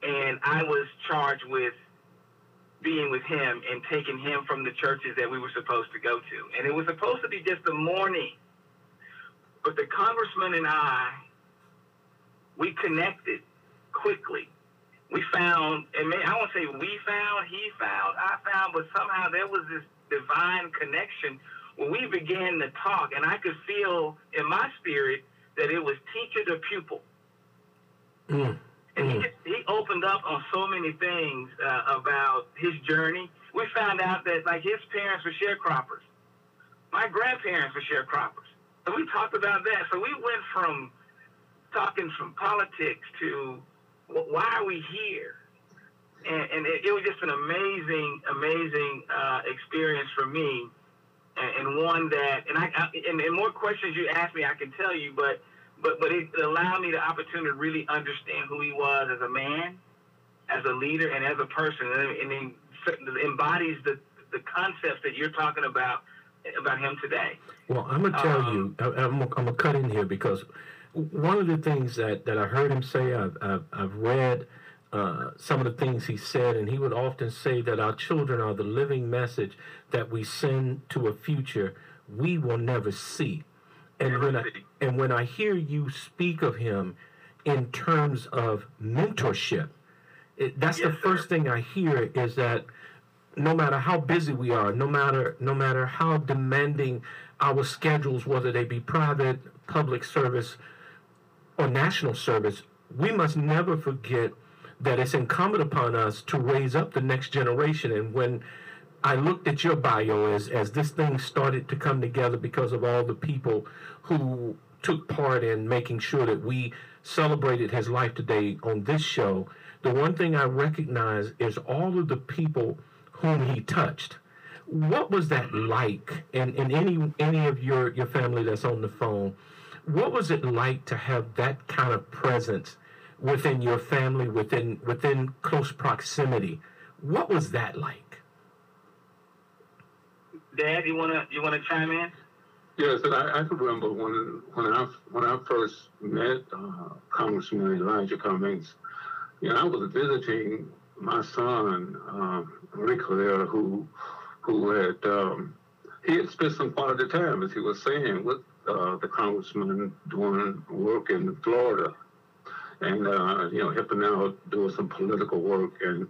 And I was charged with being with him and taking him from the churches that we were supposed to go to. And it was supposed to be just a morning. But the congressman and I, we connected quickly. We found, and may, I won't say we found, he found, I found, but somehow there was this divine connection when we began to talk, and I could feel in my spirit that it was teacher to pupil. Mm. And he, Mm. just, he opened up on so many things uh, about his journey. We found out that like his parents were sharecroppers. My grandparents were sharecroppers. And we talked about that. So we went from talking from politics to why are we here? And, and it, it was just an amazing, amazing uh, experience for me. And, and one that, and I, I and, and more questions you ask me, I can tell you, but but but it allowed me the opportunity to really understand who he was as a man, as a leader, and as a person, and, and then embodies the the concepts that you're talking about about him today. Well, I'm gonna tell Um, you, I, I'm, I'm gonna cut in here because one of the things that, that I heard him say, I've, I've, I've read uh, some of the things he said, and he would often say that our children are the living message that we send to a future we will never see. And when I, and when I hear you speak of him in terms of mentorship, it, that's the Yes, sir. first thing I hear is that no matter how busy we are, no matter no matter how demanding our schedules, whether they be private, public service, or national service, we must never forget that it's incumbent upon us to raise up the next generation. And when I looked at your bio as as this thing started to come together because of all the people who took part in making sure that we celebrated his life today on this show. The one thing I recognize is all of the people whom he touched. What was that like? And, and any any of your, your family that's on the phone, what was it like to have that kind of presence within your family, within within close proximity? What was that like? Dad, you wanna you wanna chime in? Yes, and I, I can remember when when I when I first met uh, Congressman Elijah Cummings. You know, I was visiting my son um, Rico there, who who had um, he had spent some quality time, as he was saying, with uh, the congressman doing work in Florida, and uh, you know helping out doing some political work. And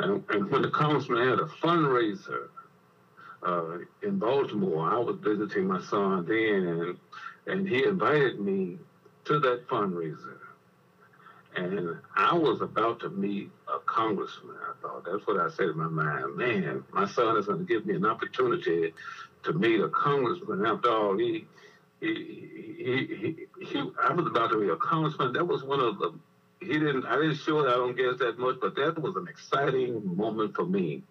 and, and when the congressman had a fundraiser uh, in Baltimore, I was visiting my son then, and and he invited me to that fundraiser. And I was about to meet a congressman. I thought that's what I said in my mind. Man, my son is going to give me an opportunity to meet a congressman. After all, he, he, he, he, he I was about to be a congressman. That was one of the. He didn't. I didn't show it. I don't guess that much, but that was an exciting moment for me.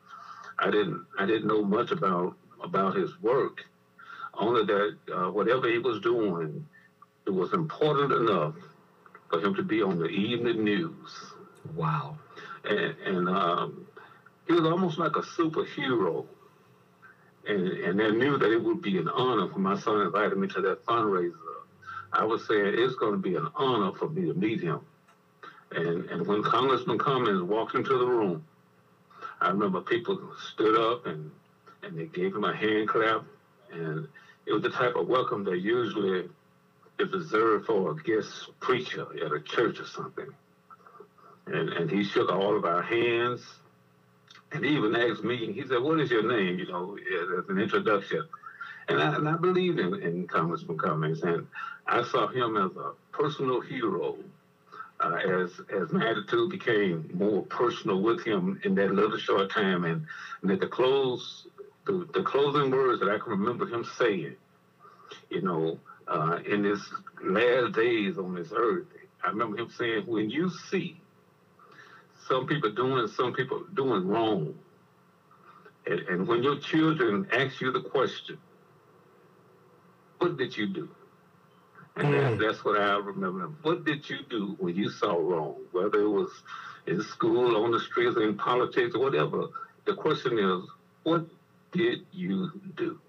I didn't. I didn't know much about about his work. Only that uh, whatever he was doing, it was important enough for him to be on the evening news. Wow. And, and um, he was almost like a superhero. And, and they knew that it would be an honor for my son invited me to that fundraiser. I was saying it's going to be an honor for me to meet him. And, and when Congressman Cummings walked into the room, I remember people stood up and, and they gave him a hand clap. And it was the type of welcome that usually is reserved for a guest preacher at a church or something. And, and he shook all of our hands. And he even asked me, he said, What is your name? You know, as an introduction. And I, and I believe in, in Congressman Cummings. And I saw him as a personal hero uh, as as my attitude became more personal with him in that little short time. And, and at the close, the, the closing words that I can remember him saying, you know, uh, in his last days on this earth, I remember him saying, when you see some people doing some people doing wrong, and, and when your children ask you the question, what did you do? And Mm. that's, that's what I remember. What did you do when you saw wrong? Whether it was in school, on the streets, in politics, or whatever. The question is, what did you do?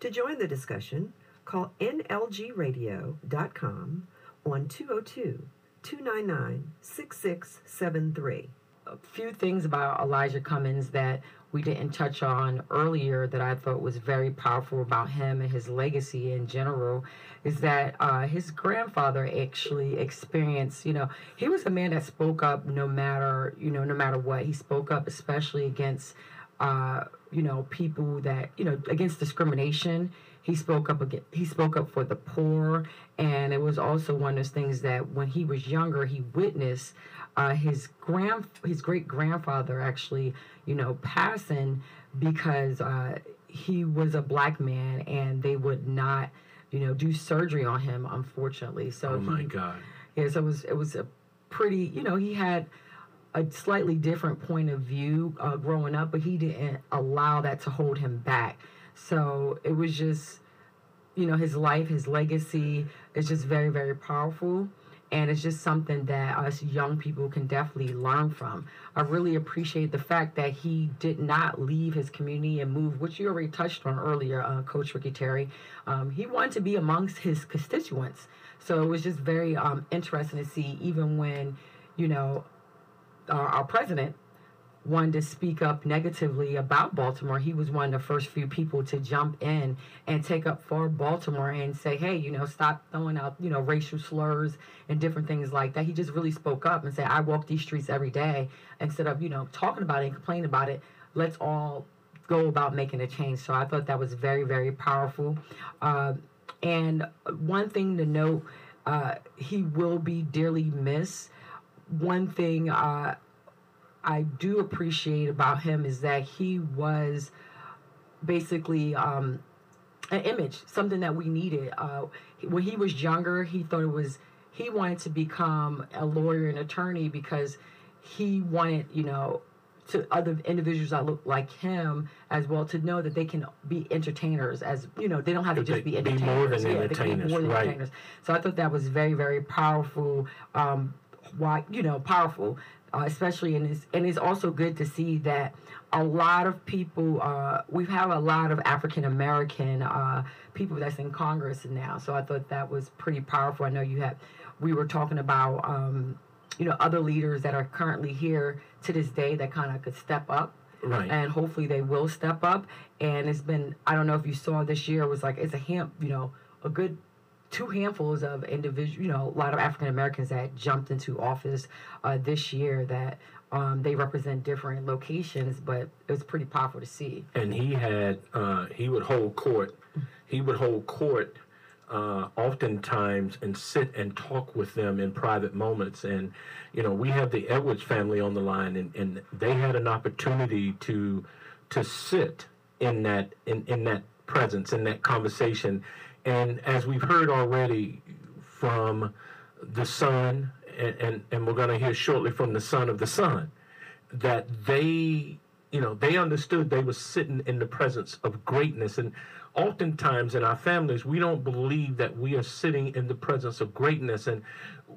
To join the discussion, call nlgradio.com on 202 299 6673. a few things about Elijah Cummings that we didn't touch on earlier that I thought was very powerful about him and his legacy in general is that uh, his grandfather actually experienced, you know, he was a man that spoke up no matter, you know, no matter what. He spoke up especially against, uh, you know, people that, you know, against discrimination. He spoke up again. He spoke up for the poor, and it was also one of those things that when he was younger, he witnessed uh, his grand his great grandfather actually you know passing because uh, he was a black man and they would not you know do surgery on him unfortunately so Oh my he, God. yeah so it was it was a pretty you know he had a slightly different point of view uh, growing up but he didn't allow that to hold him back so it was just you know his life his legacy is just very very powerful. And it's just something that us young people can definitely learn from. I really appreciate the fact that he did not leave his community and move which you already touched on earlier uh, coach ricky terry. Um, he wanted to be amongst his constituents. So it was just very um, interesting to see even when you know our, our president wanted to speak up negatively about Baltimore, he was one of the first few people to jump in and take up for Baltimore and say, hey, you know, stop throwing out, you know, racial slurs and different things like that. He just really spoke up and said, I walk these streets every day. Instead of, you know, talking about it and complaining about it, let's all go about making a change. So I thought that was very, very powerful. Uh, and one thing to note, uh, he will be dearly missed. One thing uh, I do appreciate about him is that he was basically um, an image, something that we needed. Uh, when he was younger, he thought it was he wanted to become a lawyer and attorney because he wanted, you know, to other individuals that look like him as well to know that they can be entertainers as you know they don't have to just be be entertainers. more than Yeah, be entertainers, more than right. entertainers. So I thought that was very very powerful. Um, why you know powerful, uh, especially in this, and it's also good to see that a lot of people. Uh, we have a lot of African American uh, people that's in Congress now. So I thought that was pretty powerful. I know you had. We were talking about. Um, you know, other leaders that are currently here to this day that kind of could step up Right. and hopefully they will step up. And it's been I don't know if you saw this year it was like it's a hemp you know a good two handfuls of individual, you know, a lot of African Americans that jumped into office uh, this year that um, they represent different locations, but it was pretty powerful to see. And he had uh, he would hold court. He would hold court uh, oftentimes and sit and talk with them in private moments. And you know, we have the Edwards family on the line, and, and they had an opportunity to to sit in that in, in that presence in that conversation. And as we've heard already from the son, and, and, and we're going to hear shortly from the son of the son, that they, you know, they understood they were sitting in the presence of greatness. And oftentimes in our families, we don't believe that we are sitting in the presence of greatness and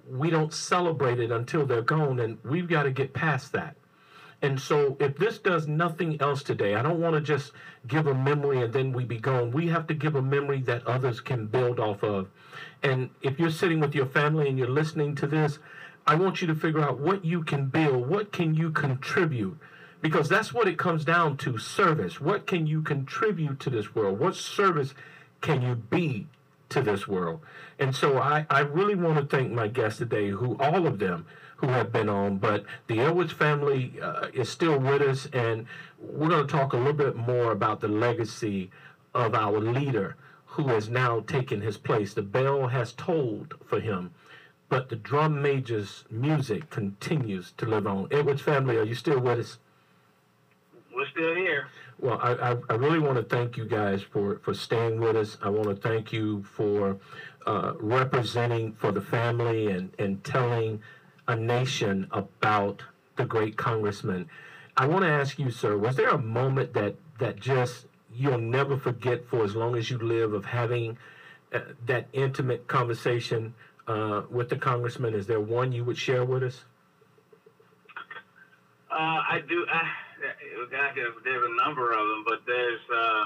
we don't celebrate it until they're gone. And we've got to get past that. And so, if this does nothing else today, I don't want to just give a memory and then we be gone. We have to give a memory that others can build off of. And if you're sitting with your family and you're listening to this, I want you to figure out what you can build, what can you contribute, because that's what it comes down to service. What can you contribute to this world? What service can you be to this world? And so, I, I really want to thank my guests today, who all of them who have been on, but the Edwards family uh, is still with us, and we're going to talk a little bit more about the legacy of our leader who has now taken his place. The bell has tolled for him, but the drum major's music continues to live on. Edwards family, are you still with us? We're still here. Well, I, I, I really want to thank you guys for, for staying with us. I want to thank you for uh, representing for the family and, and telling a nation about the great congressman. I want to ask you, sir, was there a moment that that just you'll never forget for as long as you live of having uh, that intimate conversation uh, with the congressman? Is there one you would share with us? Uh, I do. I, there's a number of them, but there's uh,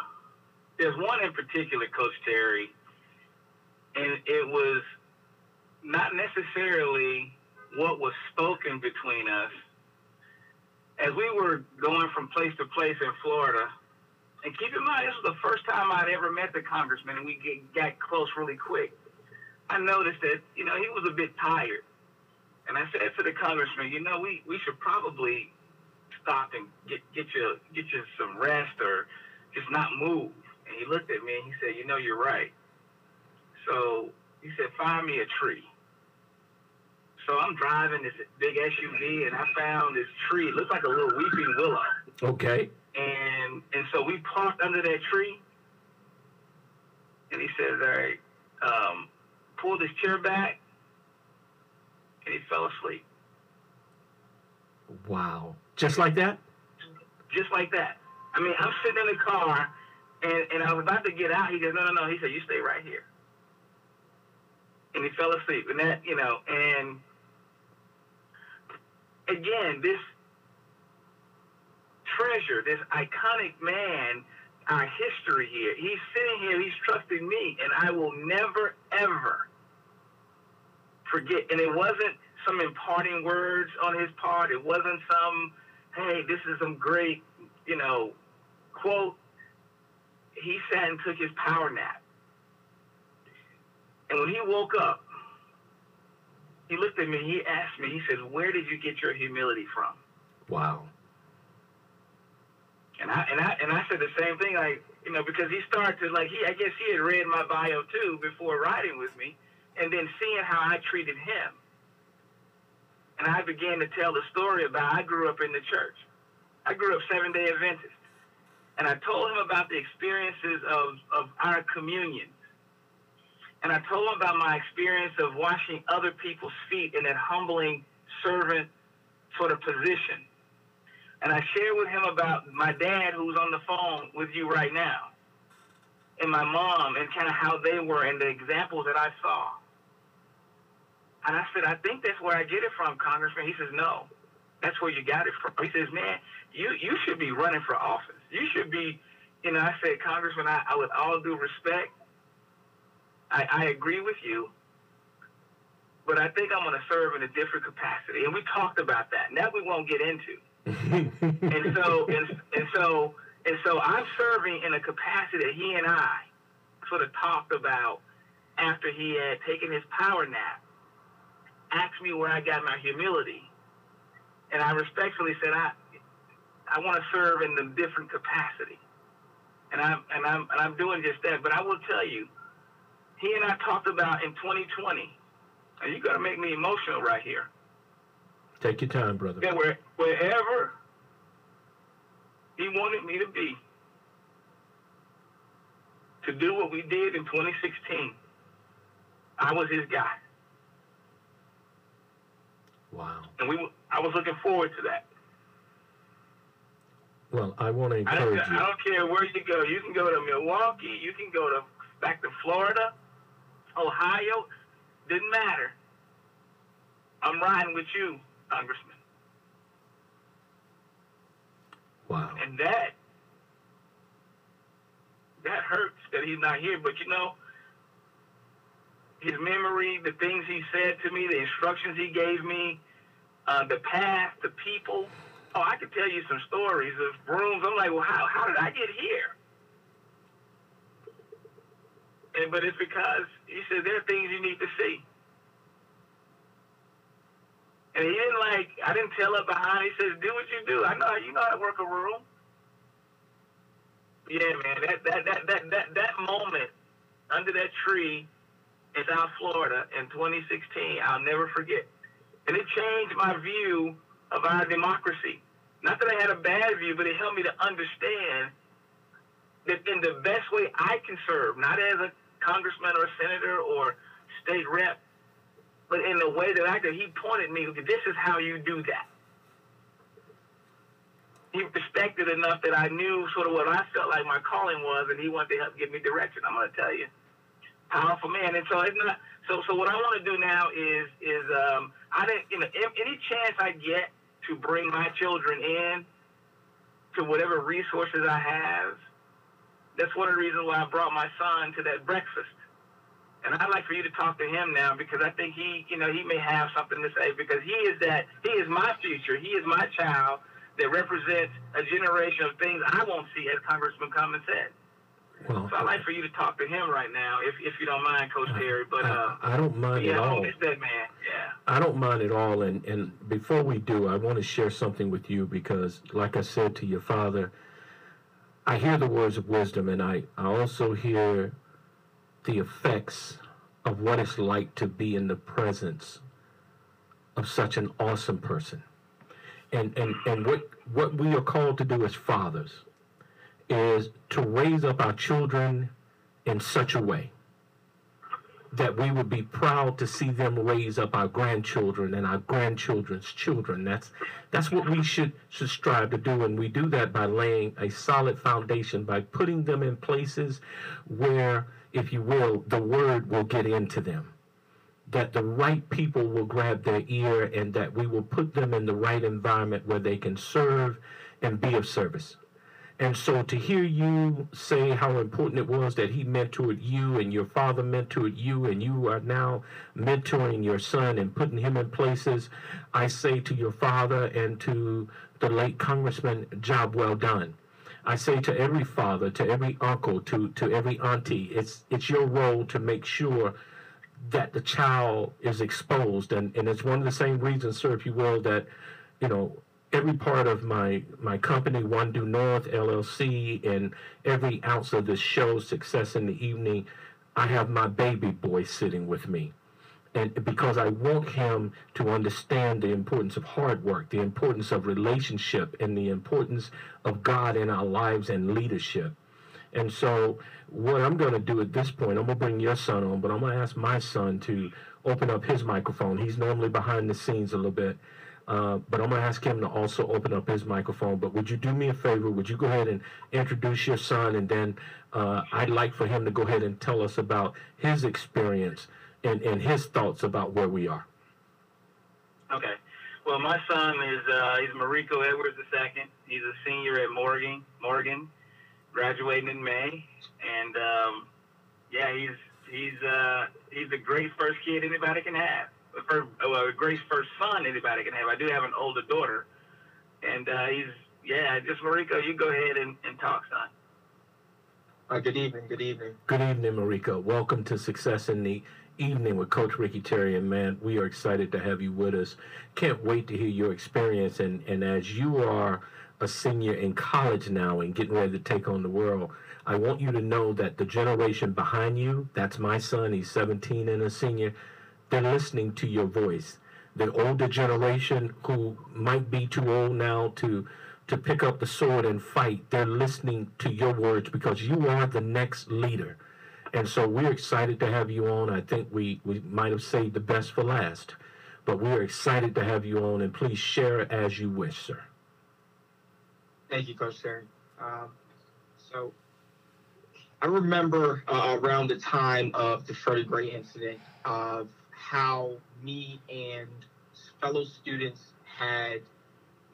there's one in particular, Coach Terry, and it was not necessarily what was spoken between us as we were going from place to place in Florida. And keep in mind, this was the first time I'd ever met the congressman, and we get, got close really quick. I noticed that, you know, he was a bit tired. And I said to the congressman, you know, we, we should probably stop and get, get you get you some rest or just not move. And he looked at me and he said, you know, you're right. So he said, find me a tree. So I'm driving this big SUV, and I found this tree. It looked like a little weeping willow. Okay. And and so we parked under that tree. And he says, "All right, um, pull this chair back." And he fell asleep. Wow. Just like that? Just like that. I mean, I'm sitting in the car, and, and I was about to get out. He goes, "No, no, no." He said, "You stay right here." And he fell asleep. And that, you know, and again, this treasure, this iconic man, our history here. He's sitting here, he's trusting me, and I will never, ever forget. And it wasn't some imparting words on his part, it wasn't some, hey, this is some great, you know, quote. He sat and took his power nap. And when he woke up, he looked at me. He asked me. He says, "Where did you get your humility from?" Wow. And I and I and I said the same thing. Like you know, because he started to like he. I guess he had read my bio too before riding with me, and then seeing how I treated him. And I began to tell the story about I grew up in the church. I grew up Seven Day Adventist, and I told him about the experiences of of our communion and I told him about my experience of washing other people's feet in that humbling servant sort of position. And I shared with him about my dad, who's on the phone with you right now, and my mom, and kind of how they were, and the examples that I saw. And I said, I think that's where I get it from, Congressman. He says, No, that's where you got it from. He says, Man, you you should be running for office. You should be, you know. I said, Congressman, I, I with all due respect, I, I agree with you, but I think I'm going to serve in a different capacity. And we talked about that. And that we won't get into. *laughs* and so, and, and so, and so, I'm serving in a capacity that he and I sort of talked about after he had taken his power nap, asked me where I got my humility. And I respectfully said, I, I want to serve in a different capacity. And I'm, and, I'm, and I'm doing just that. But I will tell you, he and I talked about in 2020, and you got to make me emotional right here. Take your time, brother. Where, wherever he wanted me to be, to do what we did in 2016, I was his guy. Wow. And we, I was looking forward to that. Well, I want to I encourage you. I don't care where you go. You can go to Milwaukee. You can go to back to Florida, Ohio. Didn't matter. I'm riding with you, Congressman. Wow. And that that hurts that he's not here. But you know, his memory, the things he said to me, the instructions he gave me, uh, the path, the people. Oh, I could tell you some stories of rooms. I'm like, well, how how did I get here? And but it's because he said there are things you need to see. And he didn't like I didn't tell her behind. He says, "Do what you do. I know you know how to work a room." Yeah, man. That that that that that, that moment under that tree in South Florida in 2016, I'll never forget. And it changed my view of our democracy. Not that I had a bad view, but it helped me to understand that in the best way I can serve, not as a congressman or senator or state rep, but in the way that I could, he pointed me, this is how you do that. He respected enough that I knew sort of what I felt like my calling was, and he wanted to help give me direction. I'm going to tell you, powerful man. And so it's not. So so what I want to do now is is um, I didn't you know any chance I get to bring my children in to whatever resources I have. That's one of the reasons why I brought my son to that breakfast. And I'd like for you to talk to him now because I think he, you know, he may have something to say because he is that, he is my future. He is my child that represents a generation of things I won't see, as Congressman Cummings said. Well, So I'd like for you to talk to him right now, if, if you don't mind, Coach Terry. But uh, I, I don't mind yeah, at all. miss that man. Yeah. I don't mind at all. And, and before we do, I want to share something with you because, like I said to your father, I hear the words of wisdom and I, I also hear the effects of what it's like to be in the presence of such an awesome person. And, and, and what, what we are called to do as fathers is to raise up our children in such a way that we would be proud to see them raise up our grandchildren and our grandchildren's children. That's that's what we should should strive to do, and we do that by laying a solid foundation, by putting them in places where, if you will, the word will get into them. That the right people will grab their ear, and that we will put them in the right environment where they can serve and be of service. And so to hear you say how important it was that he mentored you and your father mentored you and you are now mentoring your son and putting him in places, I say to your father and to the late congressman, job well done. I say to every father, to every uncle, to, to every auntie, it's it's your role to make sure that the child is exposed and, and it's one of the same reasons, sir, if you will, that, you know, every part of my my company, One Due North LLC, and every ounce of this show, Success in the Evening, I have my baby boy sitting with me. And because I want him to understand the importance of hard work, the importance of relationship, and the importance of God in our lives and leadership. And so, what I'm going to do at this point, I'm going to bring your son on, but I'm going to ask my son to open up his microphone. He's normally behind the scenes a little bit. Uh, but I'm going to ask him to also open up his microphone. But would you do me a favor? Would you go ahead and introduce your son? And then uh, I'd like for him to go ahead and tell us about his experience and, and his thoughts about where we are. Okay. Well, my son is uh, he's Mariko Edwards II. He's a senior at Morgan, Morgan, graduating in May, and um, yeah, he's he's uh, he's a great first kid anybody can have. A first, well, a great first son anybody can have. I do have an older daughter, and uh, he's yeah. Just Mariko, you go ahead and, and talk, son. Uh, good evening. Good evening. Good evening, Mariko. Welcome to Success in the Evening with Coach Ricky Terry. And man, we are excited to have you with us. Can't wait to hear your experience. And, and as you are a senior in college now and getting ready to take on the world, I want you to know that the generation behind you, that's my son, he's 17 and a senior, they're listening to your voice. The older generation who might be too old now to to pick up the sword and fight, they're listening to your words because you are the next leader. And so we're excited to have you on. I think we, we might have saved the best for last, but we're excited to have you on and please share as you wish, sir. Thank you, Coach Terry. Um, so I remember uh, around the time of the Freddie Gray incident of how me and fellow students had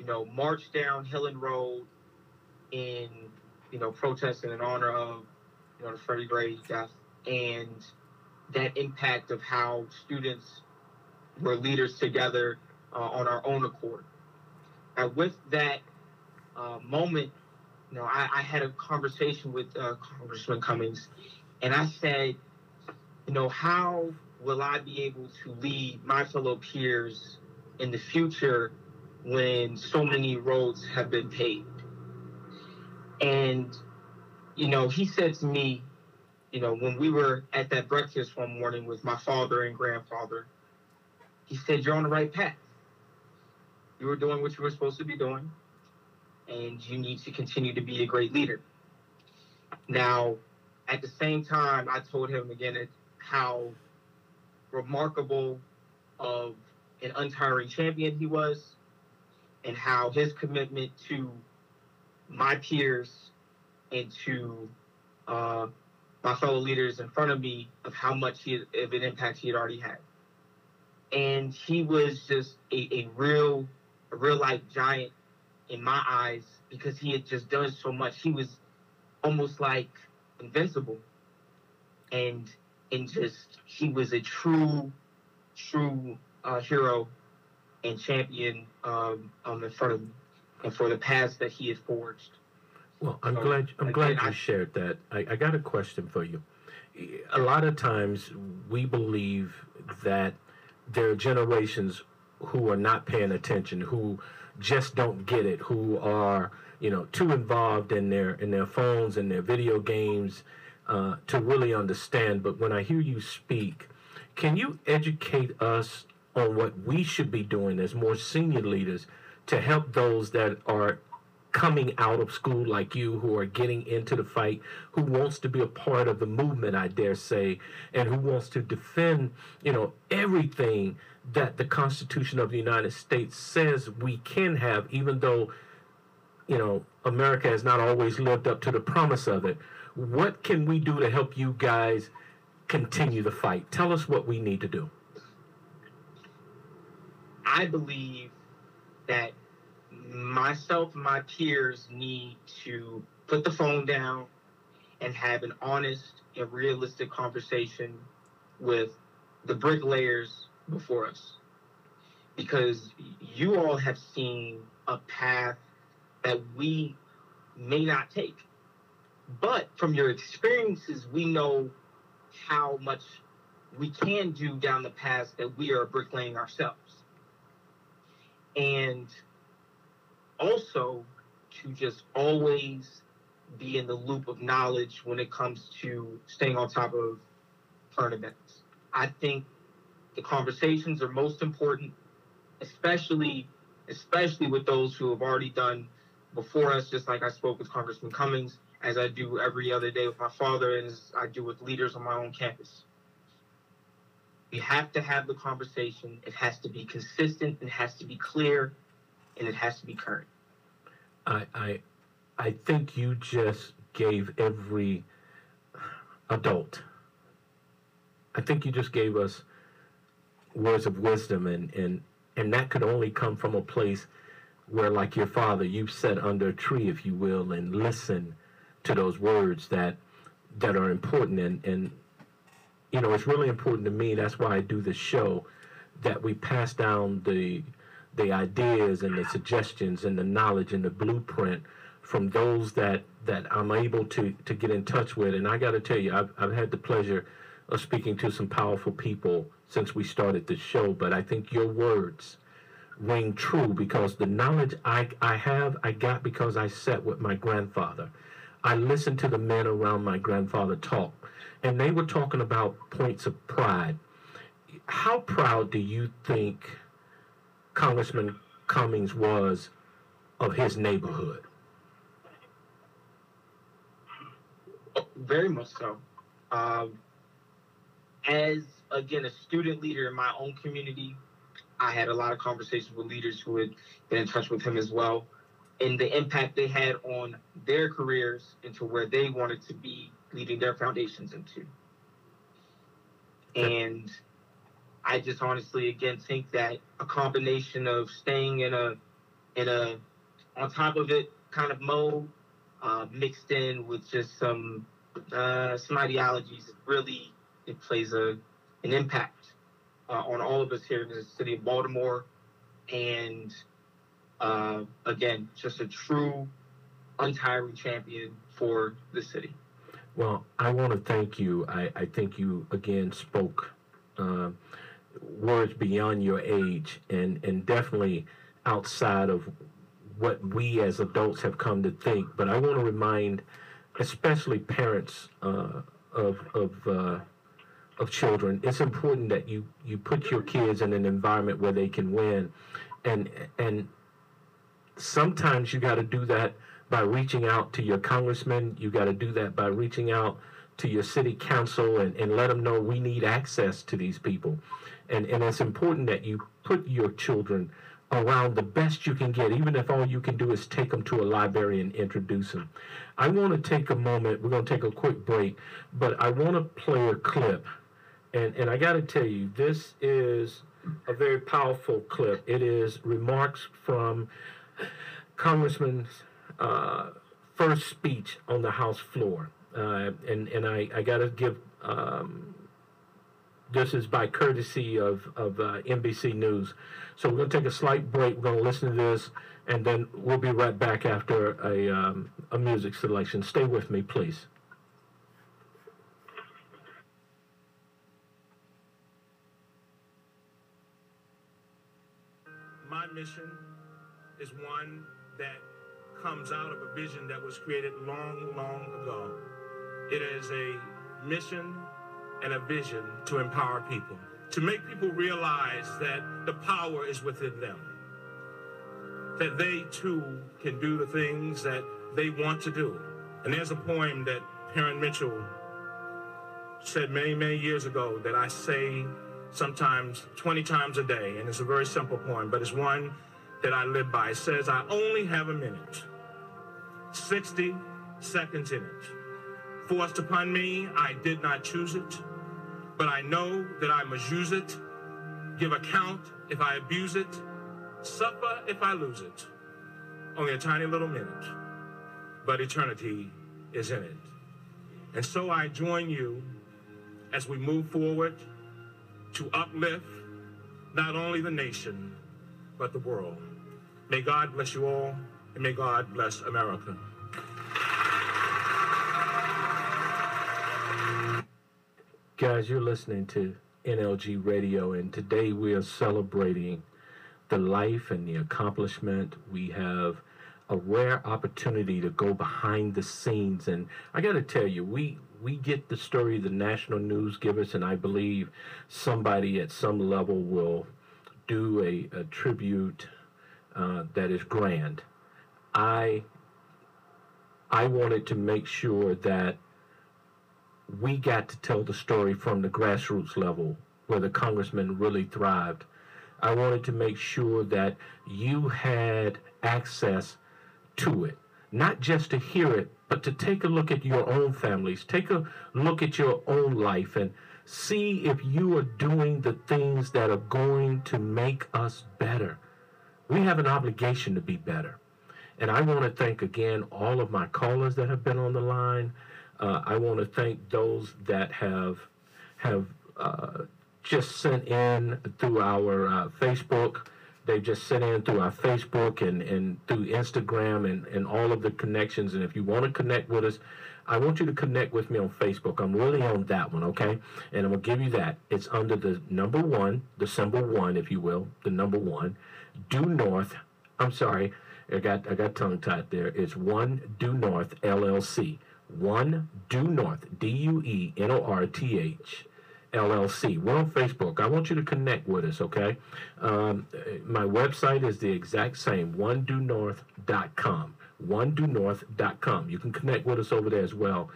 you know, marched down Hillen Road in, you know, protesting in honor of, you know, the Freddie Gray death and that impact of how students were leaders together uh, on our own accord. And with that uh, moment, you know, I, I, had a conversation with uh, Congressman Cummings, and I said, you know, how will I be able to lead my fellow peers in the future when so many roads have been paved. And, you know, he said to me, you know, when we were at that breakfast one morning with my father and grandfather, he said, You're on the right path. You were doing what you were supposed to be doing, and you need to continue to be a great leader. Now, at the same time, I told him again how remarkable of an untiring champion he was, and how his commitment to my peers and to uh, my fellow leaders in front of me of how much he, of an impact he had already had. And he was just a, a real, a real life giant in my eyes because he had just done so much. He was almost like invincible. And and just he was a true, true uh, hero and champion um, um, in front of and for the paths that he has forged. Well, I'm so, glad I'm glad you I, shared that. I, I got a question for you. A lot of times we believe that there are generations who are not paying attention, who just don't get it, who are you know too involved in their in their phones and their video games uh, to really understand. But when I hear you speak, can you educate us on what we should be doing as more senior leaders to help those that are coming out of school like you who are getting into the fight who wants to be a part of the movement i dare say and who wants to defend you know everything that the constitution of the united states says we can have even though you know america has not always lived up to the promise of it. What can we do to help you guys continue the fight? Tell us what we need to do. I believe that myself and my peers need to put the phone down and have an honest and realistic conversation with the bricklayers before us. Because you all have seen a path that we may not take. But from your experiences, we know how much we can do down the path that we are bricklaying ourselves and also to just always be in the loop of knowledge when it comes to staying on top of current events. I think the conversations are most important, especially especially with those who have already done before us, just like I spoke with Congressman Cummings, as I do every other day with my father, and as I do with leaders on my own campus. We have to have the conversation. It has to be consistent. It has to be clear, and it has to be current. I I, I think you just gave every adult. I think you just gave us words of wisdom, and and and that could only come from a place where, like your father, you've sat under a tree, if you will, and listen to those words that that are important and and you know, it's really important to me. That's why I do this show, that we pass down the the ideas and the suggestions and the knowledge and the blueprint from those that that I'm able to to get in touch with. And I got to tell you, I've I've had the pleasure of speaking to some powerful people since we started the show. But I think your words ring true because the knowledge I I have I got because I sat with my grandfather. I listened to the men around my grandfather talk, and they were talking about points of pride. How proud do you think Congressman Cummings was of his neighborhood? Very much so. Um, as again a student leader in my own community, I had a lot of conversations with leaders who had been in touch with him as well, and the impact they had on their careers into where they wanted to be leading their foundations into. And I just honestly again think that a combination of staying in a in a on top of it kind of mode uh, mixed in with just some uh, some ideologies really it plays a an impact uh, on all of us here in the city of Baltimore and uh, again just a true untiring champion for the city. Well, I want to thank you. I, I think you again spoke uh, words beyond your age and, and definitely outside of what we as adults have come to think. But I want to remind, especially parents uh, of of uh, of children, it's important that you you put your kids in an environment where they can win, and and sometimes you got to do that by reaching out to your congressman. You got to do that by reaching out to your city council and, and let them know we need access to these people. And, and it's important that you put your children around the best you can get, even if all you can do is take them to a library and introduce them. I want to take a moment, we're going to take a quick break, but I want to play a clip. And, and I got to tell you, this is a very powerful clip. It is remarks from Congressman's uh, first speech on the House floor. Uh, and and I, I got to give um, this is by courtesy of, of uh, NBC News. So we're going to take a slight break. We're going to listen to this, and then we'll be right back after a, um, a music selection. Stay with me, please. Mission is one that comes out of a vision that was created long, long ago. It is a mission and a vision to empower people, to make people realize that the power is within them, that they too can do the things that they want to do. And there's a poem that Perrin Mitchell said many, many years ago that I say sometimes 20 times a day, and it's a very simple poem, but it's one that I live by. It says, I only have a minute, 60 seconds in it. Forced upon me, I did not choose it, but I know that I must use it, give account if I abuse it, suffer if I lose it. Only a tiny little minute, but eternity is in it. And so I join you as we move forward to uplift not only the nation, but the world. May God bless you all, and may God bless America. Guys, you're listening to NLG Radio, and today we are celebrating the life and the accomplishment. We have a rare opportunity to go behind the scenes, and I got to tell you, we we get the story the national news give us, and I believe somebody at some level will do a, a tribute uh, that is grand. I I wanted to make sure that we got to tell the story from the grassroots level where the congressman really thrived. I wanted to make sure that you had access to it, not just to hear it, but to take a look at your own families, take a look at your own life, and see if you are doing the things that are going to make us better. We have an obligation to be better. And I want to thank again all of my callers that have been on the line. Uh, I want to thank those that have have uh, just sent in through our uh, Facebook They've just sent in through our Facebook and, and through Instagram and, and all of the connections. And if you want to connect with us, I want you to connect with me on Facebook. I'm really on that one, okay? And I'm going to give you that. It's under the number one, the symbol one, if you will, the number one. Due North, I'm sorry, I got, I got tongue tied there. It's one Due North LLC. One Due North, D U E N O R T H LLC. We're on Facebook. I want you to connect with us, okay? Um, my website is the exact same, oneduenorth.com. Oneduenorth.com. You can connect with us over there as well.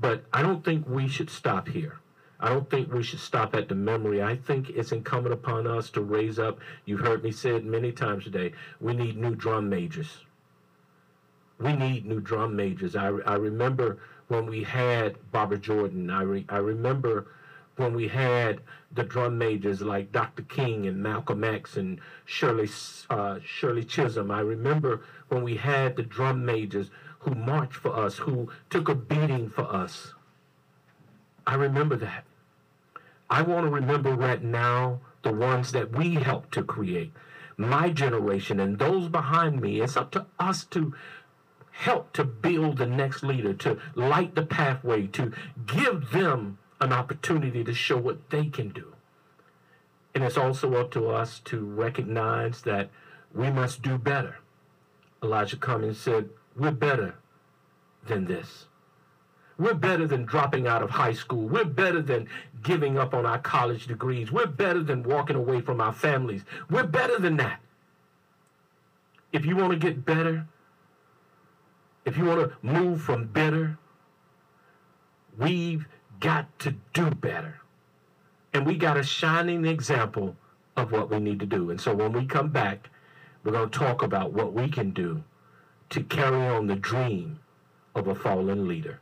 But I don't think we should stop here. I don't think we should stop at the memory. I think it's incumbent upon us to raise up. You've heard me say it many times today. We need new drum majors. We need new drum majors. I, I remember when we had Barbara Jordan. I, re, I remember when we had the drum majors like Dr. King and Malcolm X and Shirley uh, Shirley Chisholm. I remember when we had the drum majors who marched for us, who took a beating for us. I remember that. I want to remember right now the ones that we helped to create. My generation and those behind me, it's up to us to help to build the next leader, to light the pathway, to give them an opportunity to show what they can do. And it's also up to us to recognize that we must do better. Elijah Cummings said, We're better than this. We're better than dropping out of high school. We're better than giving up on our college degrees. We're better than walking away from our families. We're better than that. If you want to get better, if you want to move from bitter, we've got to do better. And we got a shining example of what we need to do. And so when we come back, we're going to talk about what we can do to carry on the dream of a fallen leader.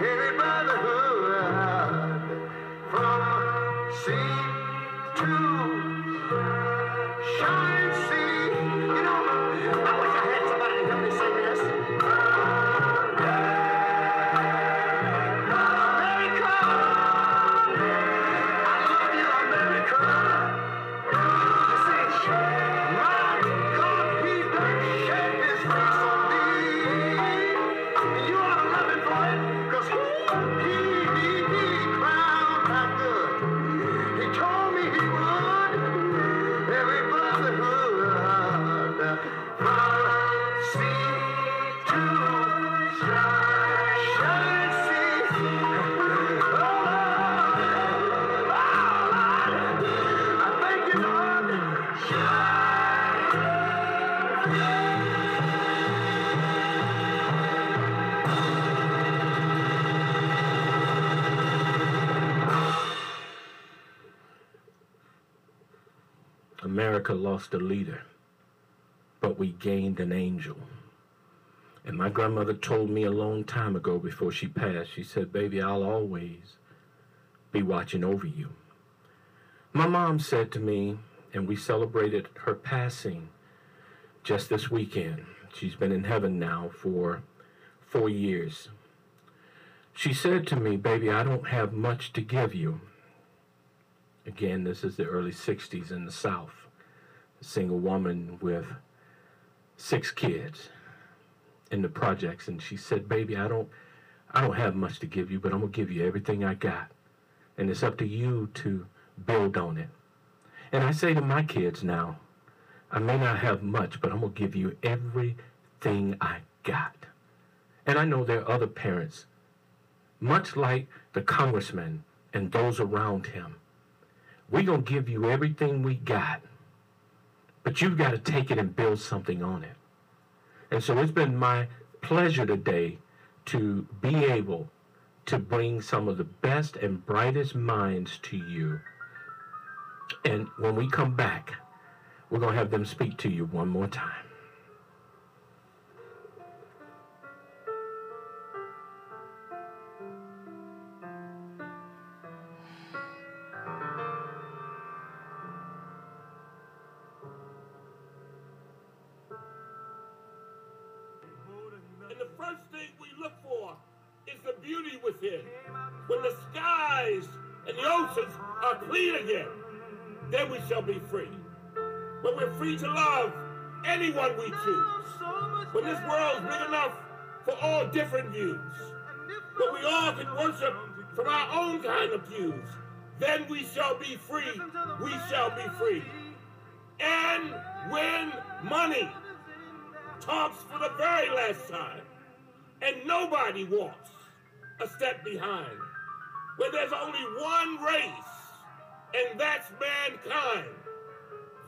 Hey, brotherhood. Lost a leader, but we gained an angel. And my grandmother told me a long time ago before she passed, she said, Baby, I'll always be watching over you. My mom said to me, and we celebrated her passing just this weekend. She's been in heaven now for four years. She said to me, Baby, I don't have much to give you. Again, this is the early 60s in the South. Single woman with six kids in the projects. And she said, Baby, I don't I don't have much to give you, but I'm gonna give you everything I got. And it's up to you to build on it. And I say to my kids now, I may not have much, but I'm going to give you everything I got. And I know there are other parents, much like the congressman and those around him. We're going to give you everything we got, but you've got to take it and build something on it. And so it's been my pleasure today to be able to bring some of the best and brightest minds to you and when we come back, we're going to have them speak to you one more time. Then we shall be free. When we're free to love anyone we choose. When this world's big enough for all different views. When we all can worship from our own kind of views. Then we shall be free. We shall be free. And when money talks for the very last time, and nobody walks a step behind, when there's only one race and that's mankind.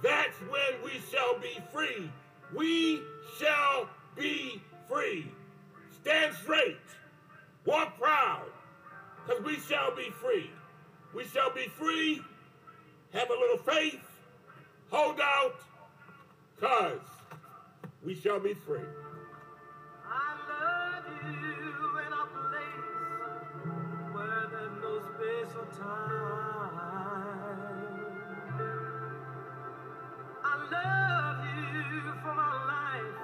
That's when we shall be free. We shall be free. Stand straight. Walk proud, because we shall be free. We shall be free. Have a little faith. Hold out, because we shall be free. I love you in a place where there's no space or time. Love you for my life.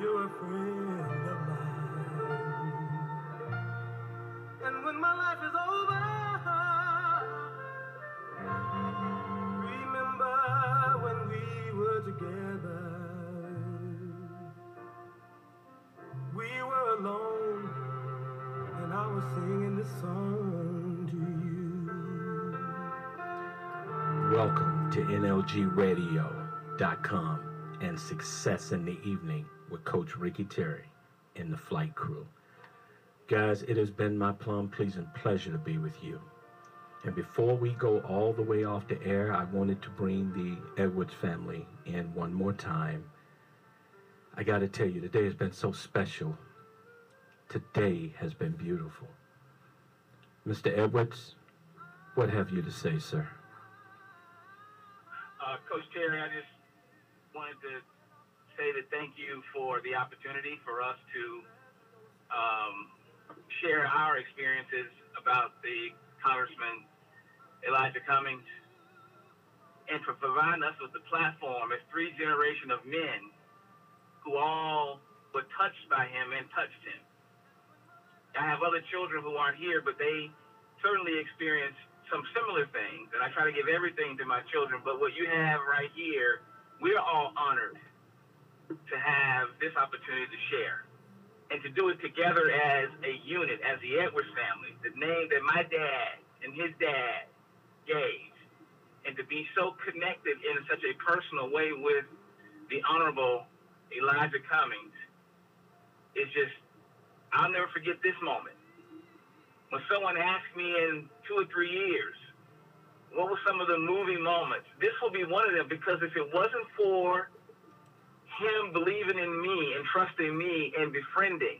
You're a friend of mine. And when my life is over, remember when we were together. We were alone, and I was singing this song to you. Welcome to NLGradio.com and Success in the Evening with Coach Ricky Terry and the flight crew. Guys, it has been my plum pleasing pleasure to be with you. And before we go all the way off the air, I wanted to bring the Edwards family in one more time. I got to tell you, today has been so special. Today has been beautiful. Mr. Edwards, what have you to say, sir? Uh, Coach Terry, I just wanted to say that thank you for the opportunity for us to um, share our experiences about the Congressman Elijah Cummings and for providing us with the platform as three generation of men who all were touched by him and touched him. I have other children who aren't here, but they certainly experienced some similar things, and I try to give everything to my children. But what you have right here, we're all honored to have this opportunity to share and to do it together as a unit, as the Edwards family, the name that my dad and his dad gave, and to be so connected in such a personal way with the Honorable Elijah Cummings is just, I'll never forget this moment when someone asks me in two or three years, what were some of the moving moments? This will be one of them because if it wasn't for him believing in me and trusting me and befriending,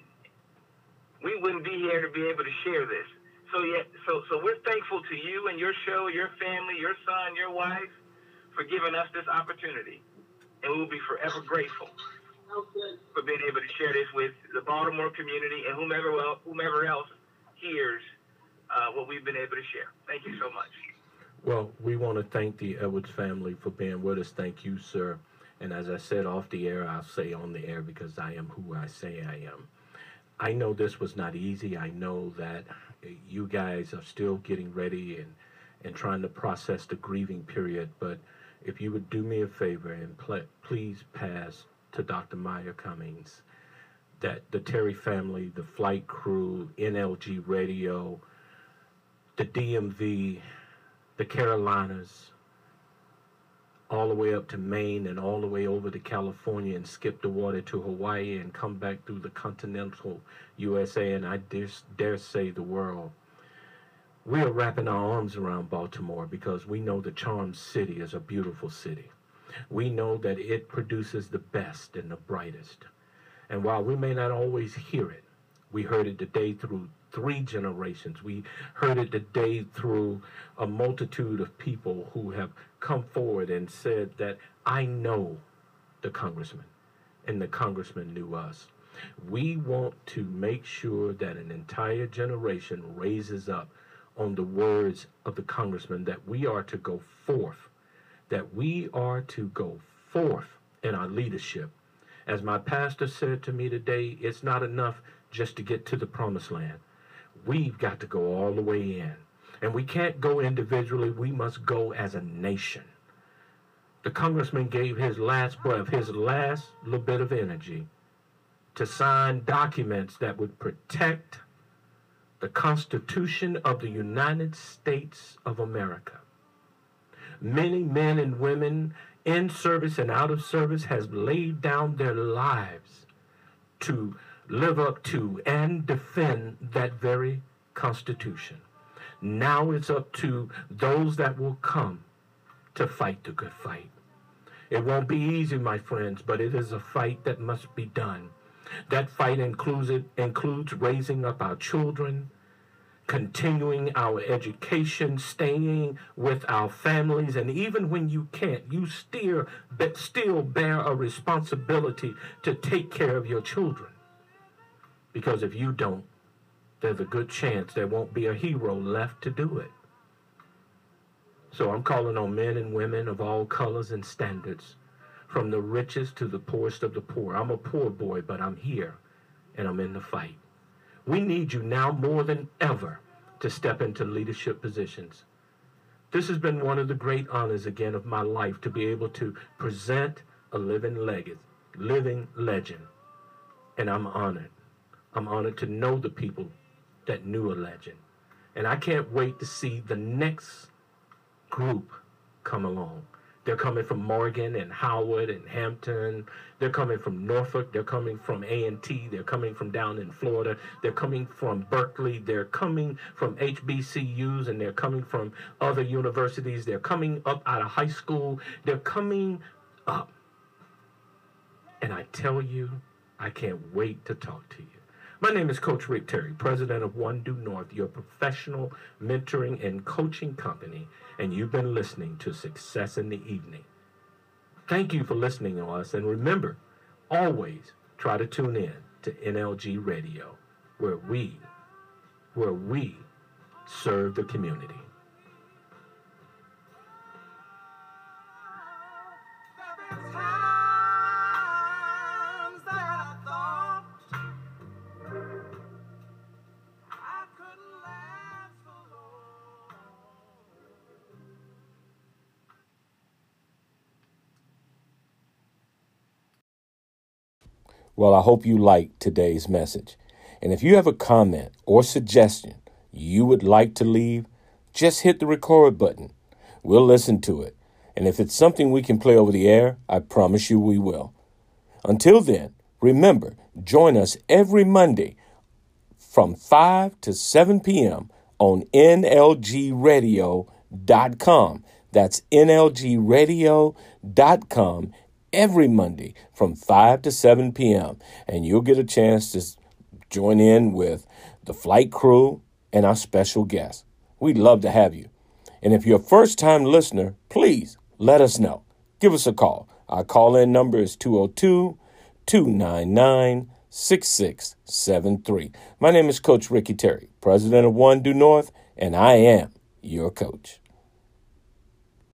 we wouldn't be here to be able to share this. So yeah, so so we're thankful to you and your show, your family, your son, your wife, for giving us this opportunity, and we'll be forever grateful for being able to share this with the Baltimore community and whomever whomever else hears uh, what we've been able to share. Thank you so much. Well, we want to thank the Edwards family for being with us. Thank you, sir. And as I said off the air, I'll say on the air because I am who I say I am. I know this was not easy. I know that you guys are still getting ready and, and trying to process the grieving period. But if you would do me a favor and pl- please pass to Dr. Maya Cummings that the Terry family, the flight crew, NLG Radio, the DMV, the Carolinas, all the way up to Maine and all the way over to California and skip the water to Hawaii and come back through the continental USA and I dare, dare say the world. We are wrapping our arms around Baltimore because we know the Charm City is a beautiful city. We know that it produces the best and the brightest. And while we may not always hear it, we heard it today through three generations. We heard it today through a multitude of people who have come forward and said that I know the congressman, and the congressman knew us. We want to make sure that an entire generation raises up on the words of the congressman that we are to go forth, that we are to go forth in our leadership. As my pastor said to me today, it's not enough just to get to the promised land. We've got to go all the way in. And we can't go individually, we must go as a nation. The congressman gave his last breath, his last little bit of energy to sign documents that would protect the Constitution of the United States of America. Many men and women in service and out of service has laid down their lives to live up to and defend that very Constitution. Now it's up to those that will come to fight the good fight. It won't be easy, my friends, but it is a fight that must be done. That fight includes, it, includes raising up our children, continuing our education, staying with our families, and even when you can't, you still, still bear a responsibility to take care of your children. Because if you don't, there's a good chance there won't be a hero left to do it. So I'm calling on men and women of all colors and standards, from the richest to the poorest of the poor. I'm a poor boy, but I'm here and I'm in the fight. We need you now more than ever to step into leadership positions. This has been one of the great honors again of my life to be able to present a living legend, living legend. And I'm honored. I'm honored to know the people that knew a legend. And I can't wait to see the next group come along. They're coming from Morgan and Howard and Hampton. They're coming from Norfolk. They're coming from A&T. They're coming from down in Florida. They're coming from Berkeley. They're coming from HBCUs and they're coming from other universities. They're coming up out of high school. They're coming up. And I tell you, I can't wait to talk to you. My name is Coach Rick Terry, president of One Due North, your professional mentoring and coaching company, and you've been listening to Success in the Evening. Thank you for listening to us, and remember, always try to tune in to NLG Radio, where we, where we serve the community. Well, I hope you liked today's message. And if you have a comment or suggestion you would like to leave, just hit the record button. We'll listen to it. And if it's something we can play over the air, I promise you we will. Until then, remember, join us every Monday from 5 to 7 p.m. on nlgradio.com. That's nlgradio.com every Monday from 5 to 7 p.m. And you'll get a chance to join in with the flight crew and our special guests. We'd love to have you. And if you're a first time listener, please let us know. Give us a call. Our call in number is 202 299 6673. My name is Coach Ricky Terry, president of One Due North, and I am your coach.